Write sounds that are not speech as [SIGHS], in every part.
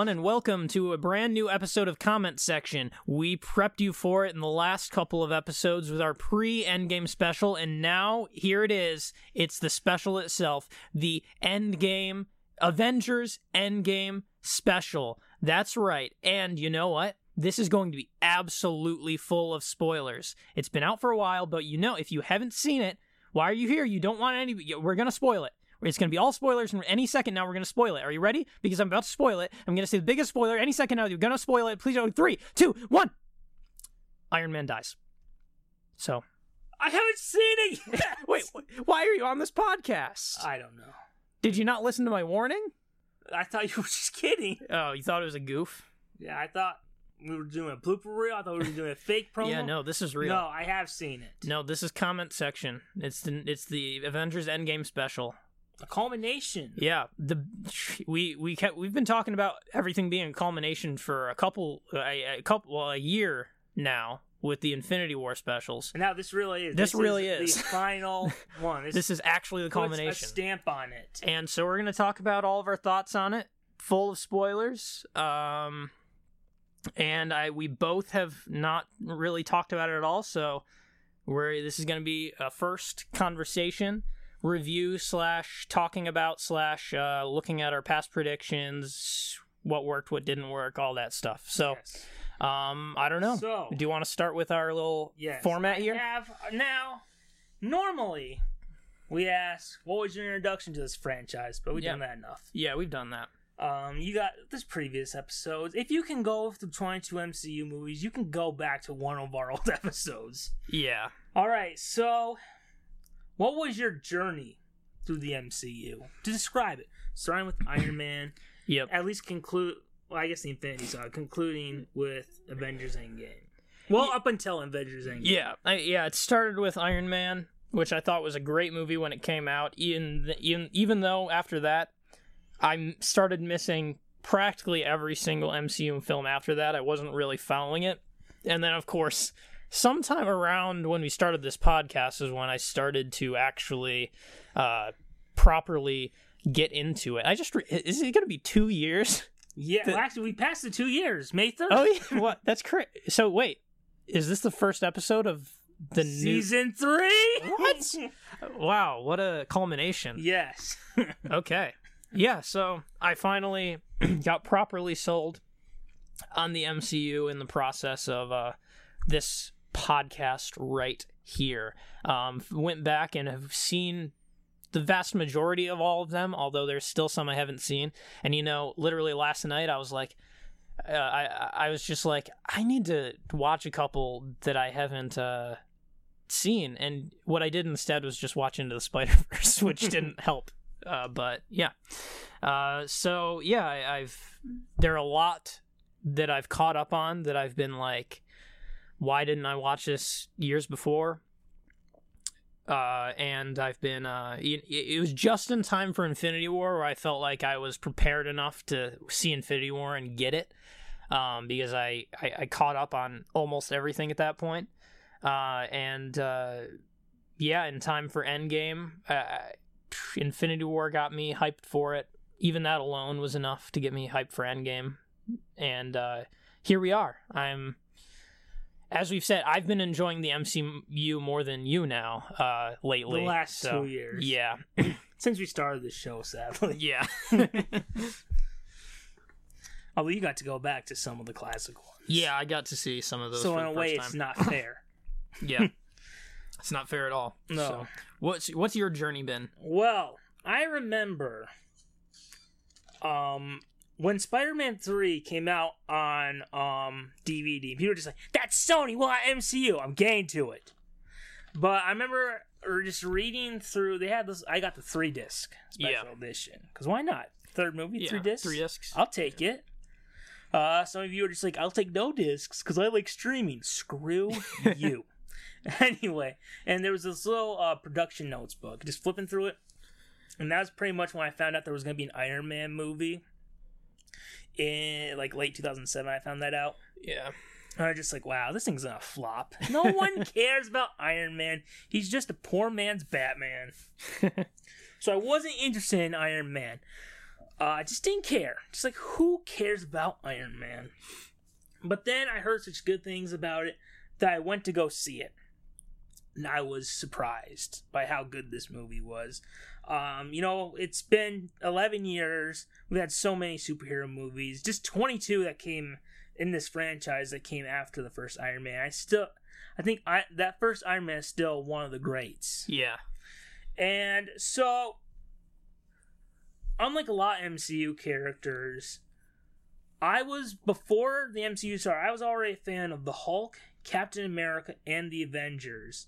everyone, and welcome to a brand new episode of Comment Section. We prepped you for it in the last couple of episodes with our pre Endgame special, and now here it is. It's the special itself the Endgame Avengers Endgame special. That's right. And you know what? This is going to be absolutely full of spoilers. It's been out for a while, but you know, if you haven't seen it, why are you here? You don't want any. We're going to spoil it. It's going to be all spoilers, and any second now we're going to spoil it. Are you ready? Because I'm about to spoil it. I'm going to say the biggest spoiler. Any second now, you're going to spoil it. Please, go. three, two, one. Iron Man dies. So, I haven't seen it yet. [LAUGHS] wait, why are you on this podcast? I don't know. Did you not listen to my warning? I thought you [LAUGHS] were just kidding. Oh, you thought it was a goof? Yeah, I thought we were doing a blooper reel. I thought we were doing a fake [LAUGHS] promo. Yeah, no, this is real. No, I have seen it. No, this is comment section. It's the it's the Avengers Endgame special. A culmination. Yeah, the [LAUGHS] we we kept we've been talking about everything being a culmination for a couple a, a couple well a year now with the Infinity War specials. And now this really is. This really is. the [LAUGHS] final [LAUGHS] one. This, This is actually the culmination. A stamp on it. and so we're going to talk about all of our thoughts on it, full of spoilers. Um and I we both have not really talked about it at all, so we're this is going to be a first conversation review slash talking about slash uh, looking at our past predictions, what worked, what didn't work, all that stuff. So Yes. um I don't know. So- Do you want to start with our little Yes. format I here? have now. Normally, we ask, "What was your introduction to this franchise?" But we've Yeah. done that enough. Yeah, we've done that. Um, you got this previous episodes. If you can go through 22 MCU movies, you can go back to one of our [LAUGHS] old episodes. Yeah. All right, so what was your journey through the MCU? To describe it, starting with Iron Man, [CLEARS THROAT] Yep. at least conclude. Well, I guess the Infinity Saga, concluding with Avengers Endgame. Well, up until Avengers Endgame. Yeah, I, yeah. It started with Iron Man, which I thought was a great movie when it came out. Even even even though after that, I started missing practically every single MCU film after that. I wasn't really following it, and then of course, sometime around when we started this podcast is when I started to actually uh, properly get into it. I just re- is it going to be two years? Yeah, The- well, actually, we passed the two years, May 3rd. Oh yeah, [LAUGHS] what? That's correct. So wait, is this the first episode of the new? Season three? What? [LAUGHS] Wow, what a culmination. yes. [LAUGHS] Okay. Yeah, so I finally [CLEARS THROAT] got properly sold on the MCU in the process of uh, this podcast right here. Um, went back and have seen the vast majority of all of them, although there's still some I haven't seen. And you know, literally last night I was like, uh, I I was just like, I need to watch a couple that I haven't uh, seen, and what I did instead was just watch Into the Spider Verse, [LAUGHS] which didn't [LAUGHS] help. Uh, but yeah, uh, so yeah, I, I've there are a lot that I've caught up on that I've been like, why didn't I watch this years before? Uh, and I've been uh, it, it was just in time for Infinity War where I felt like I was prepared enough to see Infinity War and get it, um, because I, I I caught up on almost everything at that point, uh, and uh, yeah, in time for Endgame, uh, Infinity War got me hyped for it. Even that alone was enough to get me hyped for Endgame, and uh, here we are. I'm as we've said, I've been enjoying the MCU more than you now uh, lately. The last so, two years. Yeah, [COUGHS] Since we started the show, sadly. yeah, [LAUGHS] [LAUGHS] Although you got to go back to some of the classic ones. yeah. I got to see some of those. So in a way, it's not fair. [LAUGHS] Yeah, it's not fair at all. No. So, what's what's your journey been? Well, I remember um when Spider-Man 3 came out on um DVD, people were just like, That's Sony, well I MCU, I'm getting to it. But I remember or just reading through they had this I got the three disc special Yeah. edition. Cause why not? Third movie, Yeah, three discs? Three discs. I'll take it. Uh, some of you are just like, I'll take no discs because I like streaming. Screw [LAUGHS] you. [LAUGHS] anyway, and there was this little uh, production notes book. Just flipping through it, and that was pretty much when I found out there was going to be an Iron Man movie. In like late 2007, I found that out. Yeah. And I was just like, wow, this thing's gonna flop. [LAUGHS] No one cares about Iron Man. He's just a poor man's Batman. [LAUGHS] so I wasn't interested in Iron Man. uh, I just didn't care. Just like who cares about Iron Man? But then I heard such good things about it that I went to go see it. And I was surprised by how good this movie was. Um, you know, it's been 11 years. We've had so many superhero movies. Just 22 that came in this franchise that came after the first Iron Man. I still, I think I, that first Iron Man is still one of the greats. Yeah. And so, unlike a lot of MCU characters, I was before the MCU started. I was already a fan of the Hulk, Captain America, and the Avengers.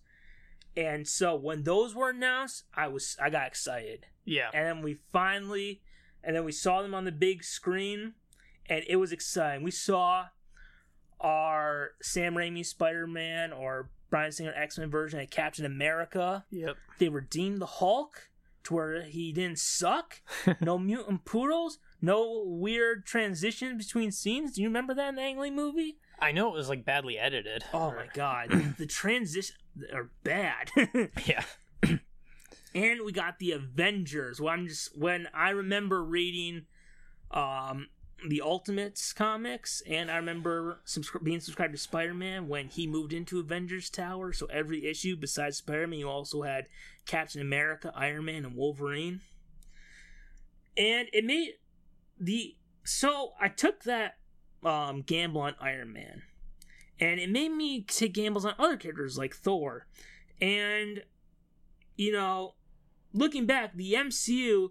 And so when those were announced, I was I got excited. Yeah. And then we finally, and then we saw them on the big screen, and it was exciting. We saw our Sam Raimi Spider Man or Bryan Singer X Men version of Captain America. Yep. They redeemed the Hulk to where he didn't suck. [LAUGHS] no mutant poodles. No weird transitions between scenes. Do you remember that in the Ang Lee movie? I know it was like badly edited. Oh Or- my [LAUGHS] god, the transition are bad. [LAUGHS] Yeah. and we got the Avengers. When I'm just when I remember reading um the Ultimates comics, and I remember subscri- being subscribed to Spider Man when he moved into Avengers Tower. So every issue besides Spider Man, you also had Captain America, Iron Man, and Wolverine. And it made the so I took that um gamble on Iron Man, and it made me take gambles on other characters like Thor, and you know looking back, the MCU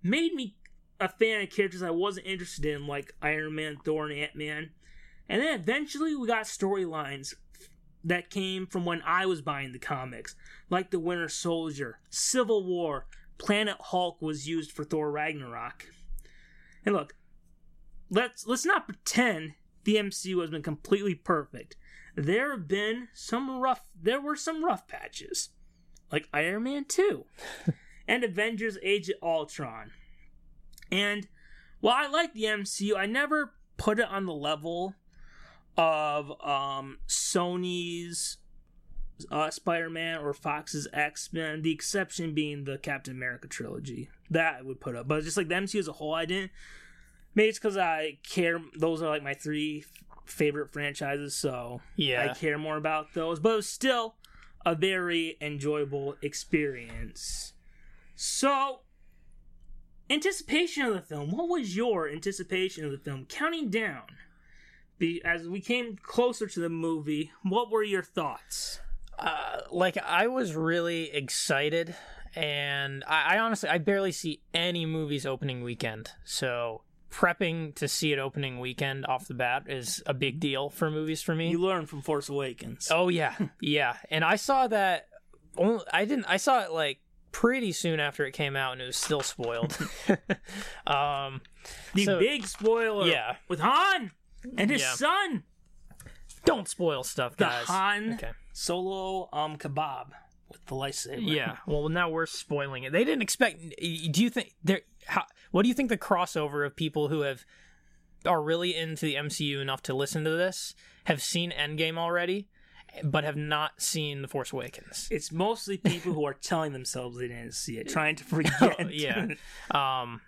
made me a fan of characters I wasn't interested in, like Iron Man, Thor, and Ant Man. And then eventually we got storylines that came from when I was buying the comics, like the Winter Soldier, Civil War, Planet Hulk was used for Thor Ragnarok. And look, let's let's not pretend the MCU has been completely perfect. There have been some rough there were some rough patches like Iron Man 2 [LAUGHS] and Avengers Age of Ultron. And while I like the MCU, I never put it on the level of um, Sony's uh, Spider Man or Fox's X Men, the exception being the Captain America trilogy. That I would put up. But just like the MCU as a whole, I didn't. Maybe it's because I care. Those are like my three favorite franchises, so Yeah. I care more about those. But it was still a very enjoyable experience. So, anticipation of the film. What was your anticipation of the film? Counting down. Be, as we came closer to the movie, what were your thoughts? Uh, like I was really excited, and I, I honestly I barely see any movies opening weekend. So prepping to see it opening weekend off the bat is a big deal for movies for me. You learned from Force Awakens. Oh yeah, yeah. And I saw that. Only, I didn't. I saw it like pretty soon after it came out, and it was still spoiled. [LAUGHS] [LAUGHS] um, the so- big spoiler yeah. with Han and his Yeah. son, don't spoil stuff, the guys. Han Okay. Solo um kebab with the lightsaber. Yeah. Well, now we're spoiling it. They didn't expect. Do you think there? How? What do you think the crossover of people who have are really into the MCU enough to listen to this have seen Endgame already, but have not seen The Force Awakens? It's mostly people who are telling themselves they didn't see it, trying to [LAUGHS] forget. yeah. [LAUGHS] um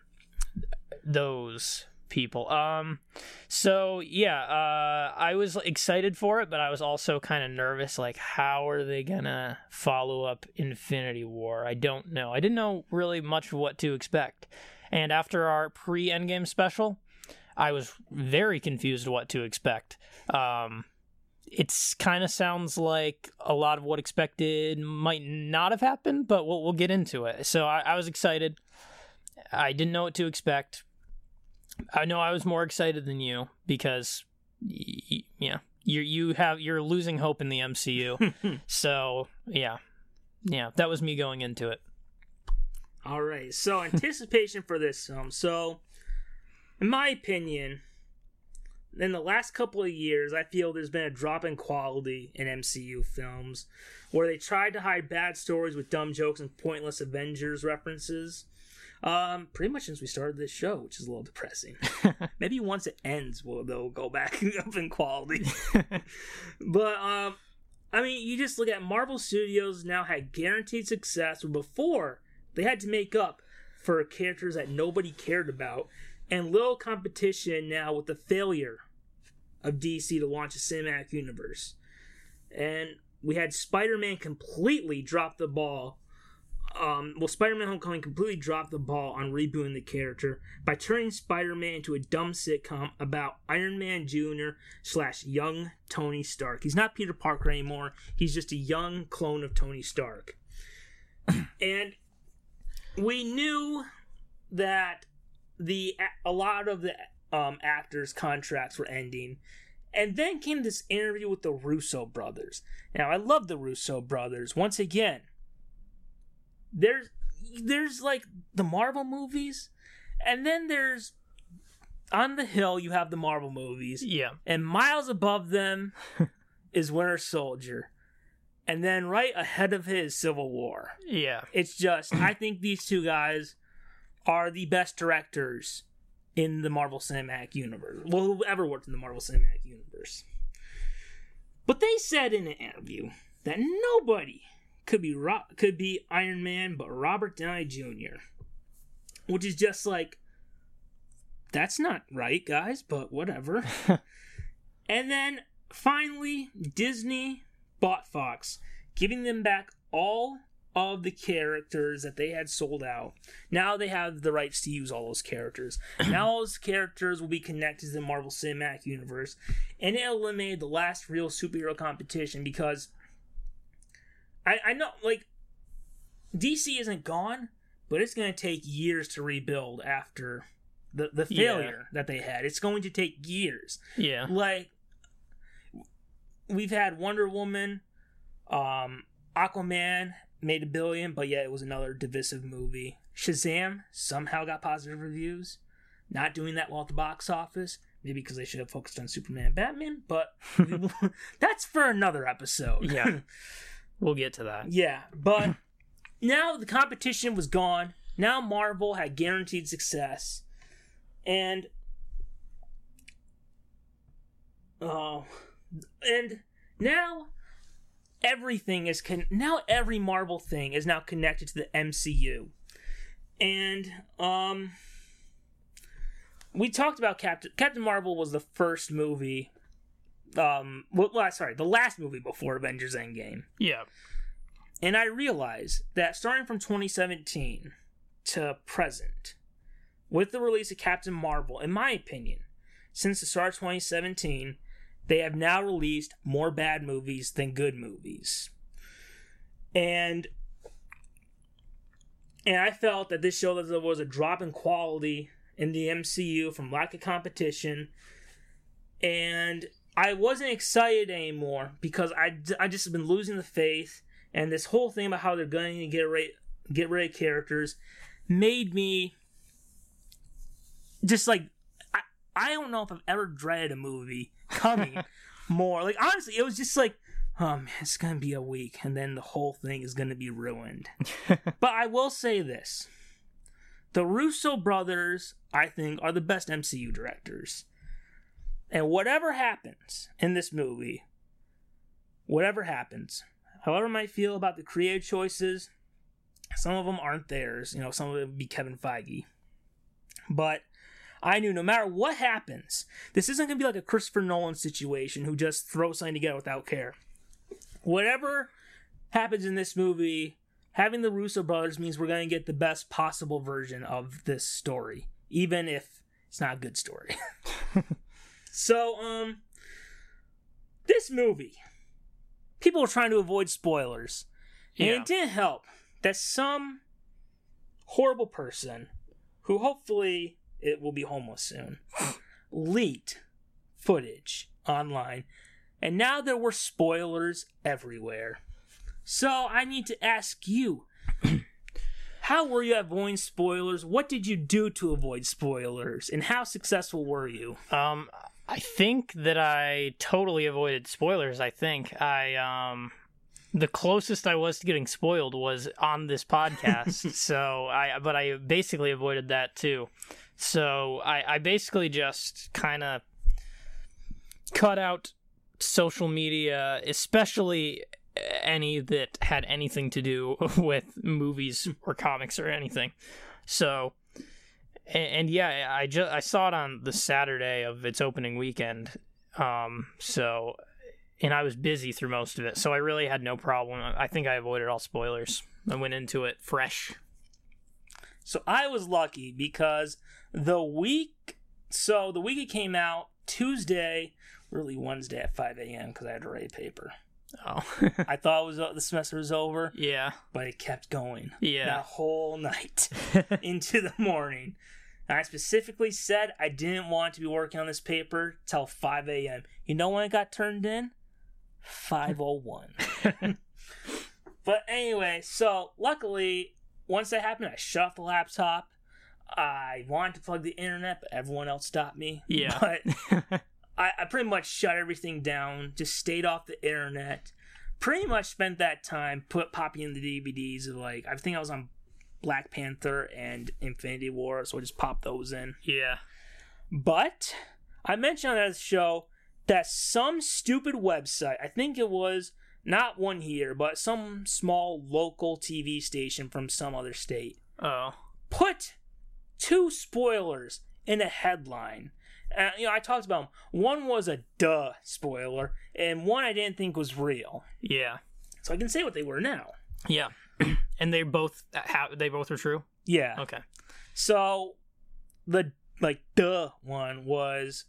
those people um so yeah uh i was excited for it but i was also kind of nervous like how are they gonna follow up infinity war i don't know i didn't know really much what to expect and after our pre-endgame special i was very confused what to expect um it's kind of sounds like a lot of what expected might not have happened, but we'll we'll get into it. So I, I was excited. I didn't know what to expect. I know I was more excited than you because, y- y- yeah, you you have you're losing hope in the MCU. [LAUGHS] so yeah, yeah, that was me going into it. All right. So anticipation for this film. So, in my opinion, in the last couple of years, I feel there's been a drop in quality in MCU films, where they tried to hide bad stories with dumb jokes and pointless Avengers references. Um, pretty much since we started this show, which is a little depressing. [LAUGHS] Maybe once it ends, we'll they'll go back [LAUGHS] up in quality. [LAUGHS] but um, I mean, you just look at Marvel Studios now had guaranteed success. Where before they had to make up for characters that nobody cared about, and little competition now with the failure of DC to launch a cinematic universe. And we had Spider Man completely drop the ball. Um, well, Spider Man Homecoming completely dropped the ball on rebooting the character by turning Spider Man into a dumb sitcom about Iron Man Jr. slash young Tony Stark. He's not Peter Parker anymore, he's just a young clone of Tony Stark. [CLEARS THROAT] and we knew that the a lot of the um, actors' contracts were ending. And then came this interview with the Russo brothers. Now, I love the Russo brothers. Once again, there's there's like the Marvel movies, and then there's on the hill you have the Marvel movies, Yeah. and miles above them [LAUGHS] is Winter Soldier, and then right ahead of his Civil War. Yeah. It's just I think these two guys are the best directors in the Marvel Cinematic Universe. Well, whoever worked in the Marvel Cinematic Universe. But they said in an interview that nobody could be Ro- could be Iron Man but Robert Downey Jr. Which is just like that's not right, guys, but whatever. [LAUGHS] and then finally Disney bought Fox, giving them back all of the characters that they had sold out. Now they have the rights to use all those characters. [CLEARS THROAT] now all those characters will be connected to the Marvel Cinematic Universe, and it eliminated the last real superhero competition because I, I know like DC isn't gone, but it's going to take years to rebuild after the the Yeah. failure that they had. It's going to take years Yeah. like we've had Wonder Woman, um, Aquaman made a billion, but yet it was another divisive movie. Shazam somehow got positive reviews, not doing that well at the box office. Maybe because they should have focused on Superman and Batman, but [LAUGHS] [LAUGHS] that's for another episode. Yeah. [LAUGHS] We'll get to that. Yeah, but [LAUGHS] now the competition was gone. Now Marvel had guaranteed success. And oh, and now everything is con- now every Marvel thing is now connected to the MCU. And um we talked about Captain Captain Marvel was the first movie um well, sorry, the last movie before Avengers Endgame. Yeah. And I realized that starting from 2017 to present, with the release of Captain Marvel, in my opinion, since the start of 2017, they have now released more bad movies than good movies. And and I felt that this showed that there was a drop in quality in the MCU from lack of competition. And I wasn't excited anymore because I, I just have been losing the faith and this whole thing about how they're going to get rid get rid of characters made me just like I, I don't know if I've ever dreaded a movie coming [LAUGHS] more. Like honestly, it was just like, oh it's gonna be a week, and then the whole thing is gonna be ruined. [LAUGHS] but I will say this: the Russo brothers, I think, are the best MCU directors. And whatever happens in this movie, whatever happens, however I might feel about the creative choices, some of them aren't theirs. You know, some of it would be Kevin Feige. But I knew no matter what happens, this isn't going to be like a Christopher Nolan situation who just throws something together without care. Whatever happens in this movie, having the Russo brothers means we're going to get the best possible version of this story, even if it's not a good story. [LAUGHS] [LAUGHS] so, um, this movie, people were trying to avoid spoilers. And Yeah. it didn't help that some horrible person, who hopefully it will be homeless soon, [SIGHS] leaked footage online. And now there were spoilers everywhere. So I need to ask you [CLEARS THROAT] how were you avoiding spoilers? What did you do to avoid spoilers? And how successful were you? Um, I think that I totally avoided spoilers. I think I um, the closest I was to getting spoiled was on this podcast. [LAUGHS] so I, but I basically avoided that too. So I, I basically just kind of cut out social media, especially any that had anything to do [LAUGHS] with movies or comics or anything. So, and, and yeah, I just I saw it on the Saturday of its opening weekend. Um, so, and I was busy through most of it, so I really had no problem. I think I avoided all spoilers. I went into it fresh. So I was lucky because the week, so the week it came out Tuesday, really Wednesday at 5 a.m. because I had to write a paper. Oh, I [LAUGHS] thought it was uh, the semester was over, yeah, but it kept going yeah, that whole night [LAUGHS] into the morning. And I specifically said I didn't want to be working on this paper till 5 a.m. You know when it got turned in? 5:01. [LAUGHS] but anyway, so luckily, once that happened, I shut off the laptop. I wanted to plug the internet, but everyone else stopped me. Yeah. But I, I pretty much shut everything down, just stayed off the internet. Pretty much spent that time put popping the DVDs of like I think I was on Black Panther and Infinity War, so I just popped those in. yeah, But I mentioned on that show that some stupid website, I think it was not one here, but some small local TV station from some other state, oh, put two spoilers in a headline. Uh, you know, I talked about them. One was a duh spoiler, and one I didn't think was real. yeah, So I can say what they were now. yeah, [CLEARS THROAT] and they both ha- they both were true. Yeah. Okay, So the like duh one was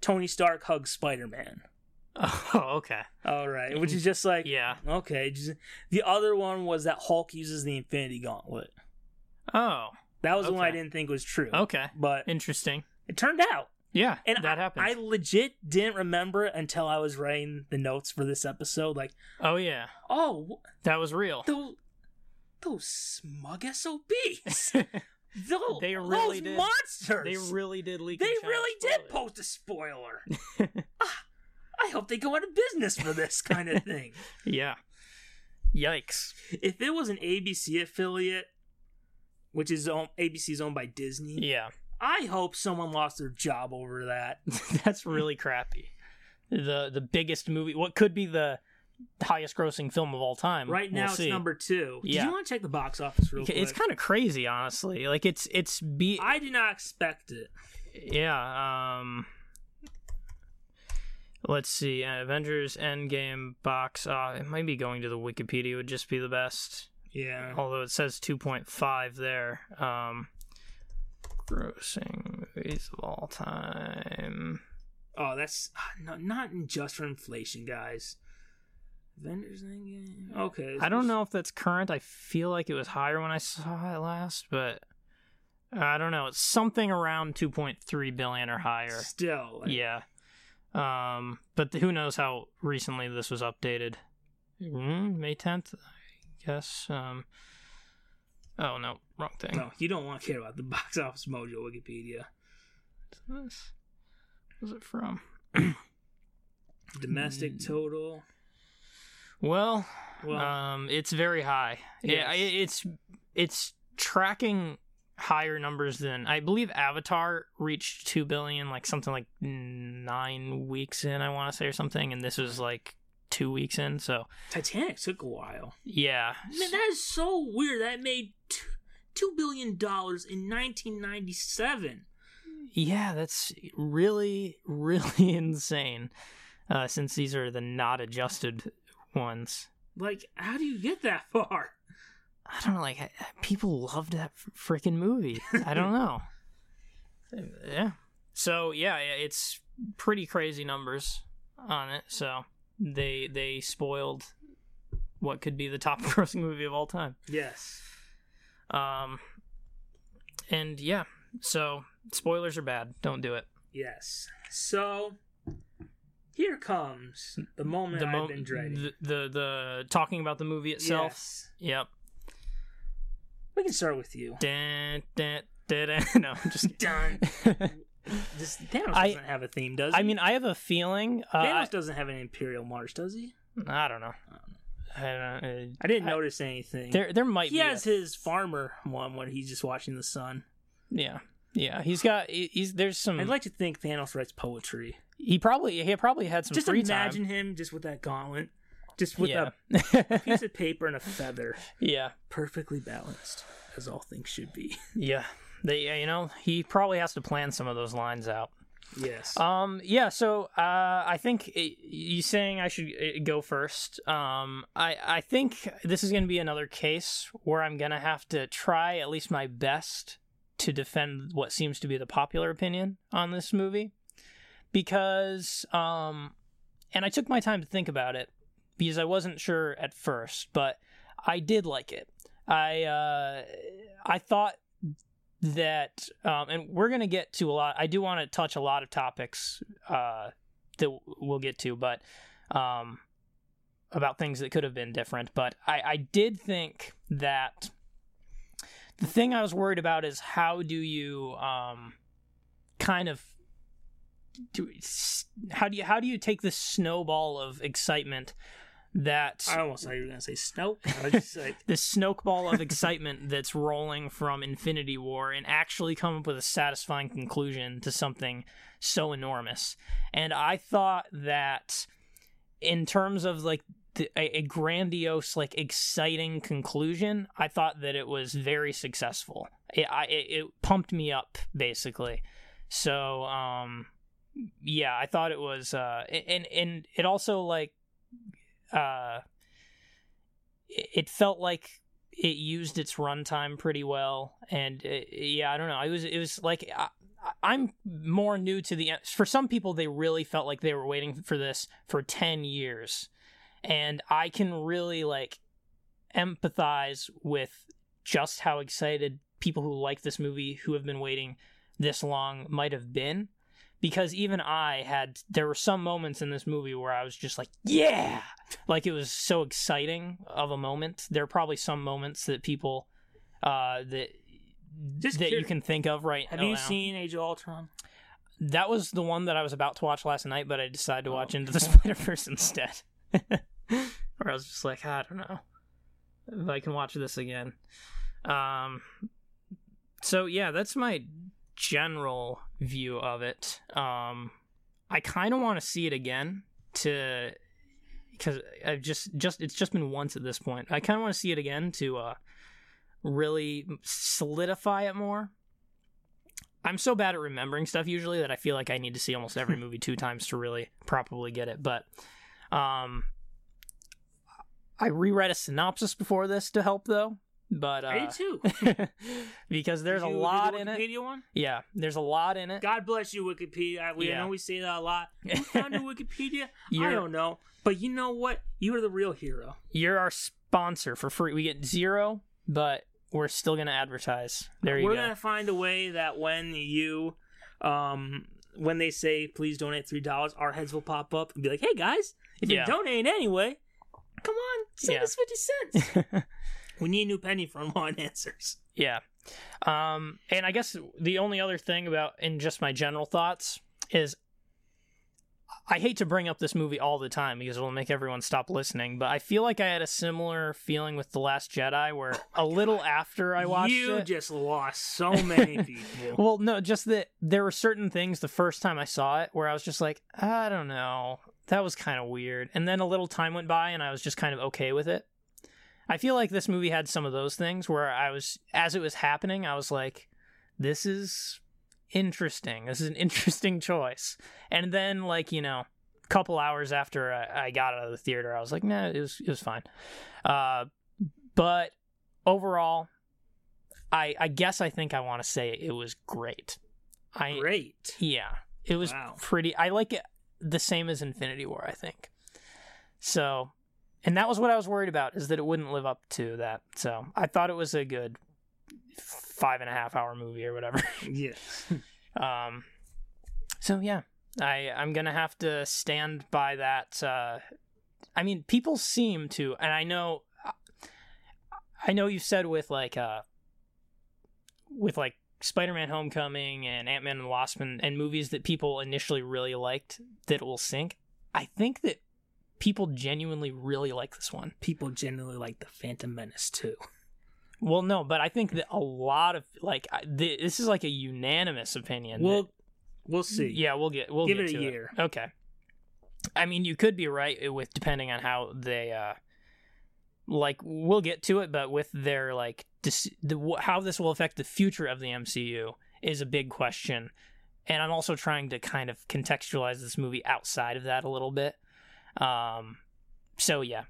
Tony Stark hugs Spider Man. [LAUGHS] oh, okay, All right, which is just like yeah, okay. Just, the other one was that Hulk uses the Infinity Gauntlet. oh, That was the one I didn't think was true. okay, but interesting. it turned out. Yeah, And that happened. I legit didn't remember until I was writing the notes for this episode. Like, oh yeah, oh, that was real. those those smug SOBs. [LAUGHS] those, They really those did. monsters. They really did leak. They really did post a spoiler. [LAUGHS] Ah, I hope they go out of business for this kind of thing. [LAUGHS] Yeah. Yikes. if it was an ABC affiliate, which is own, ABC is owned by Disney, Yeah. I hope someone lost their job over that. [LAUGHS] That's really crappy. The the biggest movie, what could be the highest grossing film of all time. Right We'll now, it's see. number two. Did Yeah. you want to check the box office real quick? It's kind of crazy, honestly. Like it's it's be I did not expect it. yeah. Um. Let's see. Uh, Avengers Endgame box. Uh, it might be going to the Wikipedia. Would just be the best. Yeah. Although it says two point five there. Um. Grossing movies of all time. Oh, that's ah, no, not just for inflation, guys. Avengers Endgame. Okay. I don't know if that's current. I feel like it was higher when I saw it last, but I don't know. It's something around 2.3 billion or higher. Still. like, Yeah. Um, but who knows how recently this was updated? Mm, May 10th, I guess. Um, oh no, wrong thing. No, you don't want to care about the [LAUGHS] box office mojo Wikipedia. What's this? was it from? [CLEARS THROAT] Domestic Hmm. total. Well, Well, um, it's very high. Yeah, it, it's it's tracking higher numbers than I believe Avatar reached two billion, like something like nine weeks in, I want to say, or something, and this was like two weeks in. So Titanic took a while. yeah, Man, that is so weird. That made two billion dollars in 1997. yeah, that's really really [LAUGHS] insane. Uh, since these are the not adjusted ones. Like, how do you get that [LAUGHS] far? I don't know, like I- people loved that freaking movie. I don't [LAUGHS] know. yeah. So yeah, it's pretty crazy numbers on it. So they they spoiled what could be the top [LAUGHS] grossing movie of all time. Yes. Um, and yeah, so spoilers are bad. Don't do it. Yes. So here comes the moment The I've been dreading. the, the the talking about the movie itself. Yes. Yep. We can start with you. Dun, dun, dun, dun. [LAUGHS] No, I'm just. [LAUGHS] Dun. This Thanos I- doesn't have a theme, does he? I mean, I have a feeling. Uh, Thanos doesn't have an Imperial March, does he? I don't know. I, don't, uh, I didn't I- notice anything. there, there might he has a- his farmer one when he's just watching the sun. yeah, yeah. He's got. He's there's some. I'd like to think Thanos writes poetry. he probably he probably had some Just imagine time. him just with that gauntlet. just with yeah. a [LAUGHS] piece of paper and a feather, yeah. perfectly balanced, as all things should be. Yeah. They, you know, he probably has to plan some of those lines out. Yes. Um. Yeah. So, uh, I think it, you saying I should uh, go first. Um. I I think this is going to be another case where I'm going to have to try at least my best to defend what seems to be the popular opinion on this movie, because um, and I took my time to think about it because I wasn't sure at first, but I did like it. I uh, I thought that, um, and we're gonna get to a lot. I do want to touch a lot of topics uh, that we'll get to, but um, about things that could have been different. But I, I did think that the thing I was worried about is how do you um, kind of do how do you how do you take this snowball of excitement that I almost thought you were gonna say Snoke. I was just like, [LAUGHS] this snowball of excitement that's rolling from Infinity War and actually come up with a satisfying conclusion to something so enormous. And I thought that in terms of like the, a, a grandiose, like exciting conclusion, I thought that it was very successful. It, I, it, it pumped me up basically. So, um, yeah, I thought it was, uh, and and it also like uh, it felt like it used its runtime pretty well, and it, yeah, I don't know. It was it was like I, I'm more new to the. For some people, they really felt like they were waiting for this for ten years, and I can really like empathize with just how excited people who like this movie who have been waiting this long might have been because even I had there were some moments in this movie where I was just like, yeah, like it was so exciting of a moment. There are probably some moments that people uh, that Just that you can think of right have now. you seen Age of Ultron? That was the one that I was about to watch last night, but I decided to Oh. watch Into the [LAUGHS] Spider Verse instead. [LAUGHS] or I was just like, I don't know if I can watch this again. Um, so yeah, that's my general view of it. Um, I kind of want to see it again to because I've just just it's just been once at this point. I kind of want to see it again to uh really solidify it more. I'm so bad at remembering stuff usually that I feel like I need to see almost every [LAUGHS] movie two times to really properly get it. But um, I reread a synopsis before this to help though. But I uh, did too. [LAUGHS] because there's Did a lot the in it. Wikipedia one. Yeah, there's a lot in it. God bless you, Wikipedia. We I Yeah. know we say that a lot. [LAUGHS] Who founded Wikipedia? I You're- don't know. But you know what? You are the real hero. You're our sponsor for free. We get zero, but we're still gonna advertise. There you go. We're gonna find a way that when you, um, when they say please donate three dollars, our heads will pop up and be like, "Hey guys, if Yeah. you're donating anyway, come on, send Yeah. us fifty cents. [LAUGHS] we need a new penny for [LAUGHS] one answers." Yeah. Um, and I guess the only other thing about, in just my general thoughts, is I hate to bring up this movie all the time because it'll make everyone stop listening, but I feel like I had a similar feeling with The Last Jedi where a little after I watched you it. just lost so [LAUGHS] many people. Well, no, just that there were certain things the first time I saw it where I was just like, I don't know. That was kind of weird. And then a little time went by and I was just kind of okay with it. I feel like this movie had some of those things where I was, as it was happening, I was like, this is interesting. This is an [LAUGHS] interesting choice. And then, like, you know, a couple hours after I, I got out of the theater, I was like, nah, it was, it was fine. Uh, but overall, I, I guess I think I want to say it was great. I, Great. yeah, it was Wow. pretty. I like it the same as Infinity War. I think so, and that was what I was worried about is that it wouldn't live up to that. So I thought it was a good five and a half hour movie or whatever. [LAUGHS] Yes. um, so yeah, I I'm gonna have to stand by that. Uh, I mean, people seem to, and I know, I know you said with like uh, with like Spider-Man: Homecoming and Ant-Man and the Wasp and, and movies that people initially really liked that will sink. I think that people genuinely really like this one. People genuinely like the Phantom Menace too. Well, no, but I think that a lot of like I- th- this is like a unanimous opinion. that- We'll we'll see. Yeah, we'll get we'll Give get it a to year. Okay. I mean, you could be right with depending on how they uh like we'll get to it, but with their like dis- the, how this will affect the future of the MCU is a big question. And I'm also trying to kind of contextualize this movie outside of that a little bit. Um so yeah.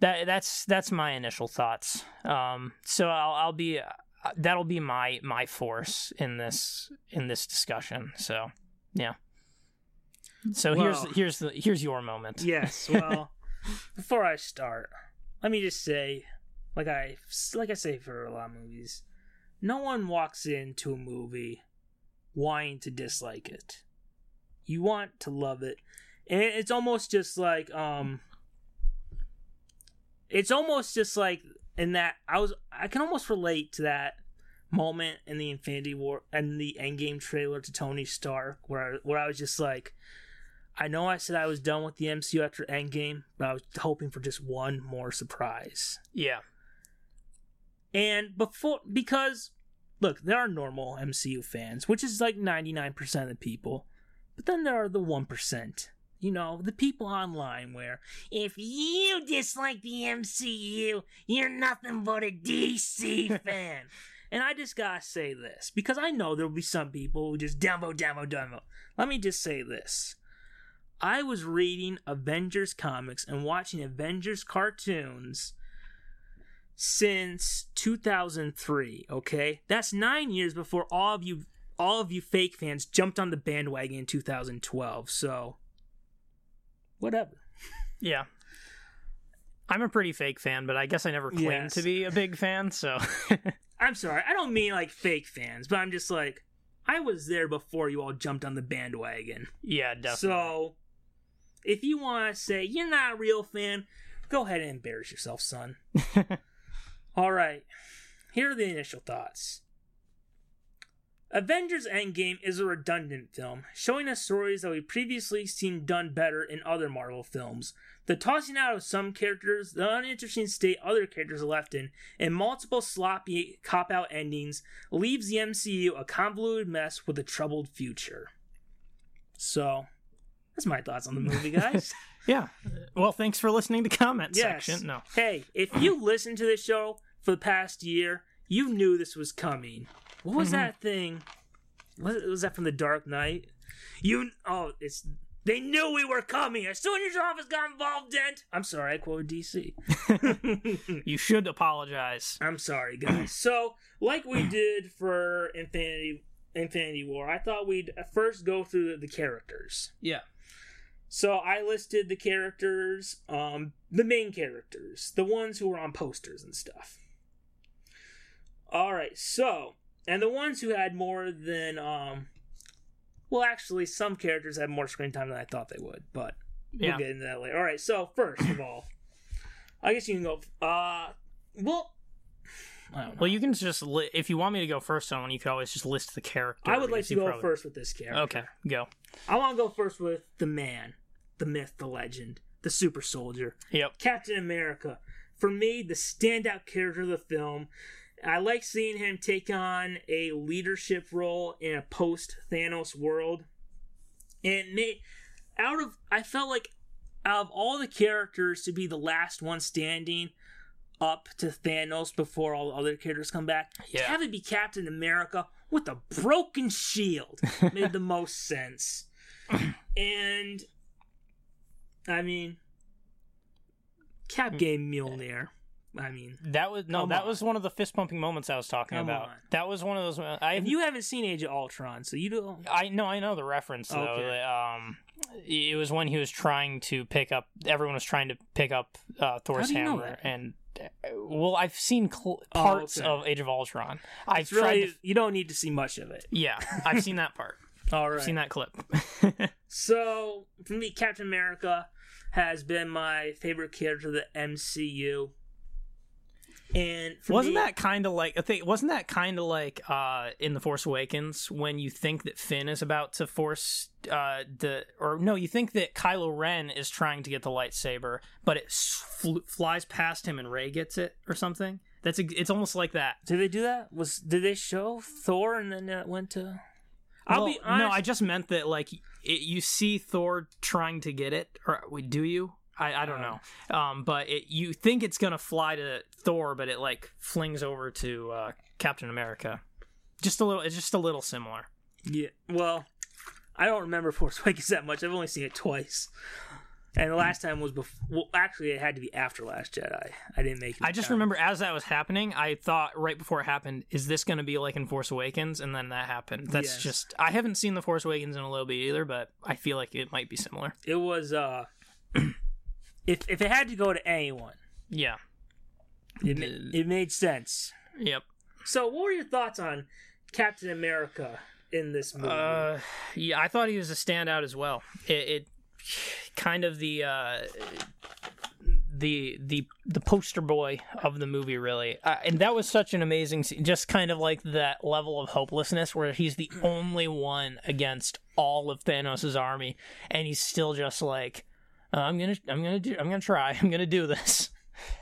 That that's that's my initial thoughts. Um so I'll I'll be uh, that'll be my my force in this in this discussion. So, yeah. So Well- here's here's the here's your moment. Yes. [LAUGHS] Well, before I start, let me just say, like I like I say for a lot of movies, no one walks into a movie wanting to dislike it. You want to love it, and it's almost just like um, it's almost just like in that I was I can almost relate to that moment in the Infinity War and the Endgame trailer to Tony Stark where I, where I was just like I know I said I was done with the MCU after Endgame, but I was hoping for just one more surprise. Yeah. And before, because, look, there are normal MCU fans, which is like 99% of the people, but then there are the 1%. You know, the people online where, if you dislike the MCU, you're nothing but a DC [LAUGHS] fan. and I just gotta say this, because I know there'll be some people who just demo, demo, demo. Let me just say this. I was reading Avengers comics and watching Avengers cartoons since 2003, okay? That's 9 years before all of you all of you fake fans jumped on the bandwagon in 2012. So whatever. Yeah. I'm a pretty fake fan, but I guess I never claimed Yes. to be a big fan, so [LAUGHS] I'm sorry. I don't mean like fake fans, but I'm just like I was there before you all jumped on the bandwagon. yeah, definitely. So, if you want to say you're not a real fan, go ahead and embarrass yourself, son. [LAUGHS] All right, here are the initial thoughts. Avengers Endgame is a redundant film, showing us stories that we've previously seen done better in other Marvel films. The tossing out of some characters, the uninteresting state other characters are left in, and multiple sloppy cop out endings leaves the MCU a convoluted mess with a troubled future. So, that's my thoughts on the movie, [LAUGHS] guys. yeah. Well, thanks for listening to comment Yes. section. No. Hey, if you listened to this show for the past year, you knew this was coming. What was Mhm. that thing? Was, was that from The Dark Knight? You oh, it's they knew we were coming. As soon as your office got involved, Dent. I'm sorry, I quoted DC. [LAUGHS] You should apologize. I'm sorry, guys. So, like we did for Infinity Infinity War, I thought we'd first go through the characters. Yeah. So I listed the characters, um, the main characters, the ones who were on posters and stuff. All right, so and the ones who had more than, um, well, actually, some characters had more screen time than I thought they would, but we'll Yeah. get into that later. All right, so first of all, I guess you can go. Uh, well, I don't know. Well, you can just li- if you want me to go first on one, you could always just list the character. I would like to go probably- first with this character. Okay, go. I want to go first with the man, the myth, the legend, the super soldier. Yep. Captain America. For me, the standout character of the film. I like seeing him take on a leadership role in a post Thanos world. And may, out of I felt like out of all the characters to be the last one standing up to Thanos before all the other characters come back, to Yeah. have it be Captain America with a broken shield [LAUGHS] made the most sense. And I mean, Cap hmm. game Mjolnir. I mean, That was no, that on. was one of the fist pumping moments I was talking Come about. on. That was one of those. I and you haven't seen Age of Ultron, so you don't. I know, I know the reference though. Okay. Um, it was when he was trying to pick up. Everyone was trying to pick up uh, Thor's hammer, and uh, well, I've seen cl- Oh, parts okay. of Age of Ultron. I've It's tried. really To, you don't need to see much of it. yeah, I've seen that part. [LAUGHS] All I've seen that clip. [LAUGHS] So for me, Captain America has been my favorite character of the MCU. And wasn't me- that kind of like I think wasn't that kind of like uh in the Force Awakens when you think that Finn is about to force uh the or no you think that Kylo Ren is trying to get the lightsaber but it fl- flies past him and Rey gets it or something that's ex- it's almost like that Did they do that? Was did they show Thor and then it went to? I'll Well, be honest. No, I just meant that like it, you see Thor trying to get it, or do you? I, I don't Uh. know. Um, but it, you think it's gonna fly to Thor, but it like flings over to uh, Captain America. Just a little. It's just a little similar. Yeah. Well, I don't remember [LAUGHS] Force Awakens that much. I've only seen it twice. And the last time was before. Well, actually, it had to be after Last Jedi. I didn't make. it I just time. remember as that was happening, I thought right before it happened, is this going to be like in Force Awakens? And then that happened. That's Yes. just I haven't seen the Force Awakens in a little bit either, but I feel like it might be similar. it was. uh [CLEARS THROAT] If if it had to go to anyone, Yeah. it, ma- it made sense. Yep. So, what were your thoughts on Captain America in this movie? Uh, yeah, I thought he was a standout as well. It, it kind of the uh, the the the poster boy of the movie, really, uh, and that was such an amazing scene. Just kind of like that level of hopelessness where he's the only one against all of Thanos' army, and he's still just like, uh, I'm gonna, I'm gonna do, I'm gonna try, [LAUGHS] I'm gonna do this,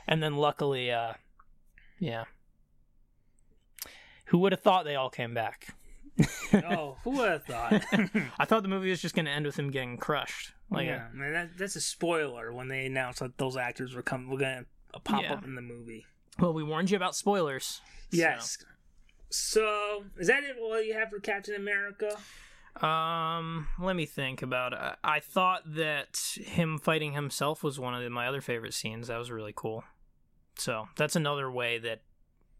and then luckily, uh, yeah. Who would have thought they all came back? oh, who would have thought? [LAUGHS] I thought the movie was just going to end with him getting crushed. Like, yeah, man, that, that's a spoiler when they announced that those actors were coming. We're gonna pop Yeah. up in the movie. well, we warned you about spoilers. Yes. So, is that it? What you have for Captain America? Um, let me think about it. I thought that him fighting himself was one of my other favorite scenes. That was really cool. So that's another way that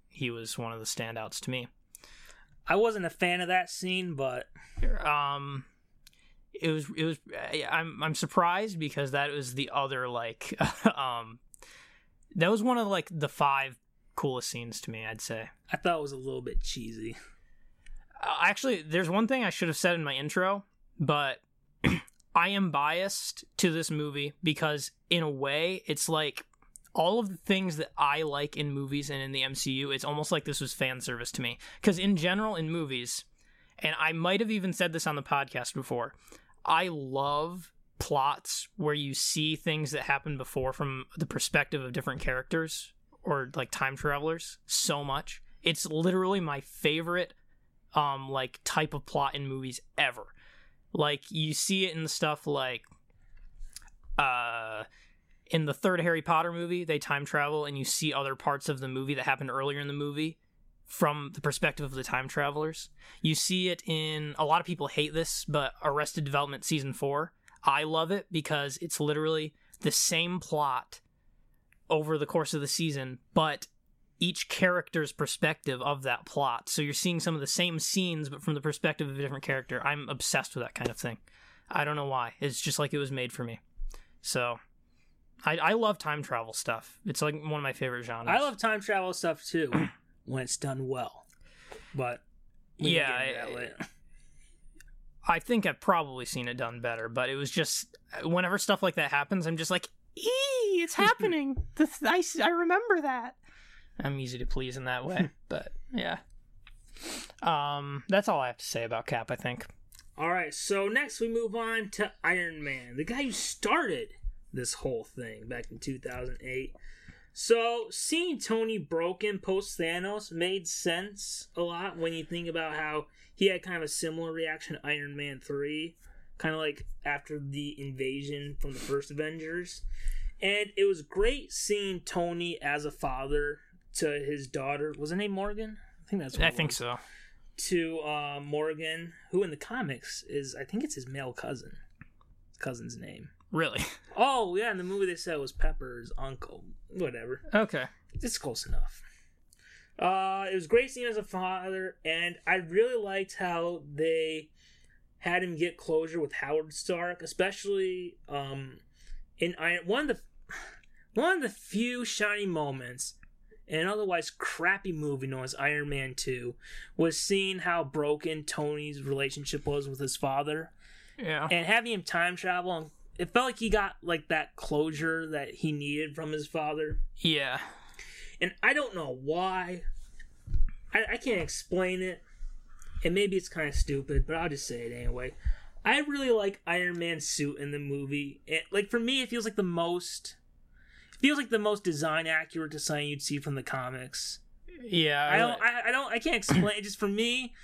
he was one of the standouts to me. I wasn't a fan of that scene, but Um, it was it was I'm I'm surprised because that was the other like [LAUGHS] um that was one of like the five coolest scenes to me. I'd say. I thought it was a little bit cheesy. Uh, actually, there's one thing I should have said in my intro, but [CLEARS THROAT] I am biased to this movie because, in a way, it's like all of the things that I like in movies and in the MCU. It's almost like this was fan service to me. Because, in general, in movies, and I might have even said this on the podcast before, I love plots where you see things that happened before from the perspective of different characters or like time travelers so much. It's literally my favorite um like type of plot in movies ever. Like you see it in stuff like uh in the third Harry Potter movie, they time travel and you see other parts of the movie that happened earlier in the movie from the perspective of the time travelers. You see it in a lot of people hate this, but Arrested Development season 4, I love it because it's literally the same plot over the course of the season, but each character's perspective of that plot. So you're seeing some of the same scenes, but from the perspective of a different character. I'm obsessed with that kind of thing. I don't know why. It's just like it was made for me. So I, I love time travel stuff. It's like one of my favorite genres. I love time travel stuff too [CLEARS THROAT] when it's done well. But we Yeah, get into that I-. I think I've probably seen it done better, but it was just whenever stuff like that happens, I'm just like, "Ee, it's [LAUGHS] happening." the th- I, I remember that. I'm easy to please in that way, but yeah. Um, that's all I have to say about Cap. I think. All right, so next we move on to Iron Man, the guy who started this whole thing back in 2008. So, seeing Tony broken post Thanos made sense a lot when you think about how he had kind of a similar reaction to Iron Man 3, kind of like after the invasion from the first Avengers. And it was great seeing Tony as a father to his daughter. Was her name Morgan? I think that's what I think was so. to uh, Morgan, who in the comics is I think it's his male cousin. His cousin's name. Really? Oh yeah, in the movie they said it was Pepper's uncle. Whatever. Okay. It's close enough. Uh, it was great seeing him as a father, and I really liked how they had him get closure with Howard Stark, especially um, in Iron. One of the [SIGHS] one of the few shining moments in an otherwise crappy movie known as Iron Man Two was seeing how broken Tony's relationship was with his father Yeah. and having him time travel. And it felt like he got like that closure that he needed from his father Yeah. and I don't know why. I, I can't explain it, and maybe it's kind of stupid, but I'll just say it anyway. I really like Iron Man's suit in the movie. It, like for me, it feels like the most. Feels like the most design accurate design you'd see from the comics. Yeah. I don't. I, I don't. I can't explain. Just for me,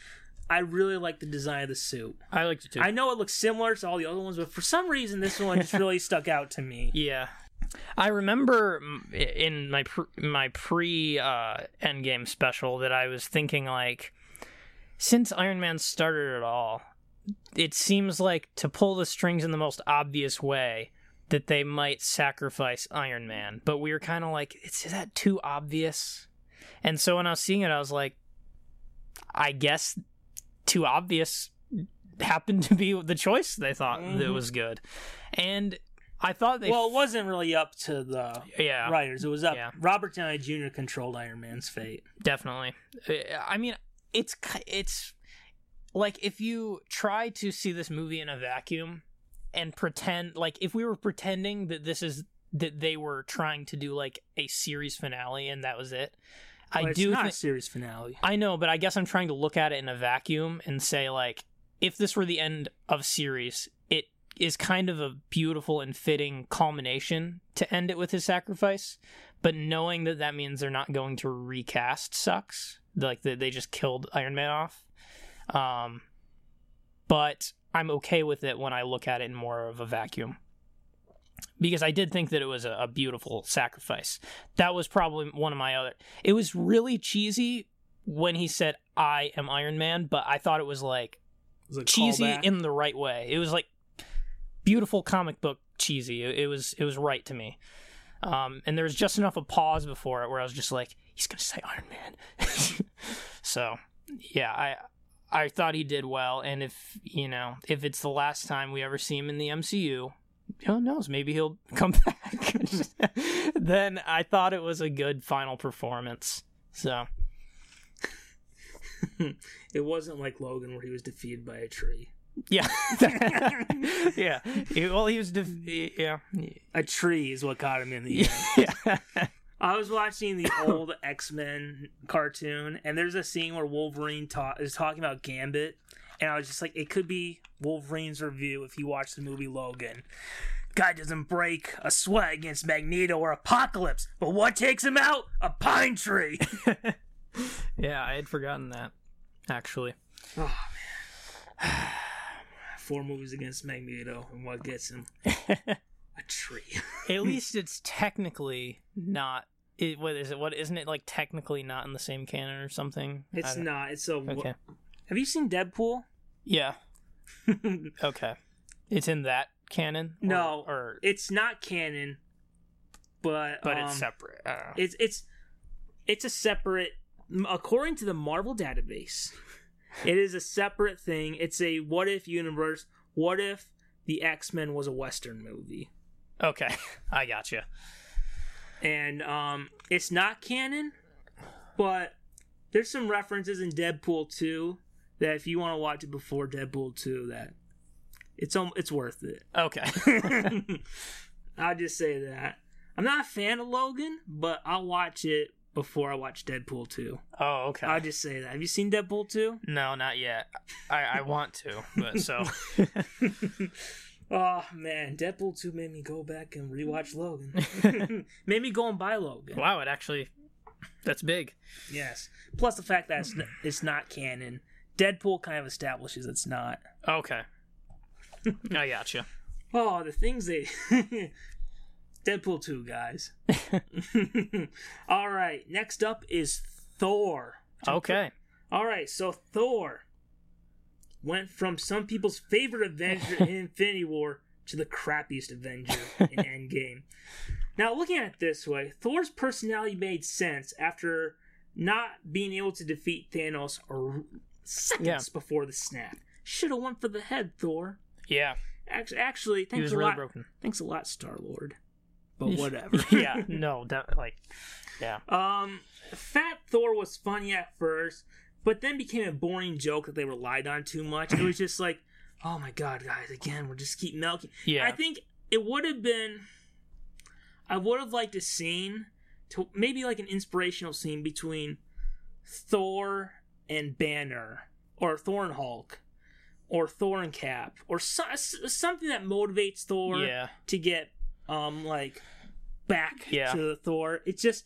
I really like the design of the suit. I liked it too. I know it looks similar to all the other ones, but for some reason this one just really [LAUGHS] stuck out to me. Yeah. I remember in my pre, my pre uh, Endgame special that I was thinking like, since Iron Man started it all, it seems like to pull the strings in the most obvious way that they might sacrifice Iron Man. But we were kind of like, is that too obvious? And so when I was seeing it, I was like, I guess too obvious happened to be the choice they thought that Mhm. was good. And I thought they well, it wasn't really up to the yeah, writers. It was up. Yeah. Robert Downey Jr. controlled Iron Man's fate. definitely. Uh, I mean, it's it's like if you try to see this movie in a vacuum and pretend like if we were pretending that this is that they were trying to do like a series finale and that was it. I it's do not a series finale. I know, but I guess I'm trying to look at it in a vacuum and say like if this were the end of series, it is kind of a beautiful and fitting culmination to end it with his sacrifice. But knowing that that means they're not going to recast sucks. Like that they just killed Iron Man off. Um, but I'm okay with it when I look at it in more of a vacuum. Because I did think that it was a, a beautiful sacrifice. That was probably one of my other. It was really cheesy when he said I am Iron Man, but I thought it was like It cheesy callback. in the right way. It was like beautiful comic book cheesy. It, it was it was right to me. Um, and there was just enough of pause before it where I was just like, he's gonna say Iron Man. [LAUGHS] so yeah, I I thought he did well, and if you know if it's the last time we ever see him in the MCU. Who knows? Maybe he'll [LAUGHS] come back. [LAUGHS] then I thought it was a good final performance. So [LAUGHS] it wasn't like Logan where he was defeated by a tree. Yeah, yeah. Well, he was. Def- yeah, A tree is what got him in the end. yeah. I was watching the [LAUGHS] old X Men cartoon, and there's a scene where Wolverine ta- is talking about Gambit, and I was just like, it could be Wolverine's review if you watch the movie Logan. Guy doesn't break a sweat against Magneto or Apocalypse, but what takes him out? A pine tree. [LAUGHS] yeah, I had forgotten that. Actually, oh man, [SIGHS] four movies against Magneto, and what gets him? [LAUGHS] A tree. at least it's technically not. It, what is it? What isn't it like? Technically not in the same canon or something. It's don't- It's a. Okay. Have you seen Deadpool? Yeah. [LAUGHS] Okay. It's in that canon. Or- No, Or, it's not canon, but but it's um, separate. I. It's it's it's a separate. According to the Marvel database, [LAUGHS] it is a separate thing. It's a what if universe. What if the X Men was a Western movie? okay, [LAUGHS] I gotcha. And um, it's not canon, but there's some references in Deadpool 2 that if you want to watch it before Deadpool 2, that it's um, it's worth it. Okay. [LAUGHS] [LAUGHS] I'll just say that. I'm not a fan of Logan, but I'll watch it before I watch Deadpool 2. oh, okay. I'll just say that. Have you seen Deadpool 2? No, not yet. I, I want to, but so [LAUGHS] oh man, Deadpool 2 made me go back and rewatch [LAUGHS] Logan. [LAUGHS] [LAUGHS] made me go and buy Logan. wow, it actually that's big. Yes. Plus the fact that it's, it's not canon. Deadpool kind of establishes it's not. Okay, I gotcha. Oh, the things they. Deadpool 2, guys. All right, next up is Thor. Okay, All right, so Thor went from some people's favorite Avenger [LAUGHS] in Infinity War to the crappiest Avenger in [LAUGHS] Endgame. Now, looking at it this way, Thor's personality made sense after not being able to defeat Thanos seconds Yeah. before the snap. Should have went for the head, Thor. yeah, Actually, actually thanks a really lot. broken. Thanks a lot, Star Lord. But [LAUGHS] whatever. yeah, no, that, like, yeah, Um, Fat Thor was funny at first, but then became a boring joke that they relied on too much. It was [CLEARS THROAT] just like, oh my god, guys, again, we'll just keep milking. yeah. I think it would have been. I would have liked a scene to maybe like an inspirational scene between Thor and Banner, or Thor and Hulk, or Thor and Cap, or so, something that motivates Thor yeah, to get um like back Yeah. to the Thor. It's just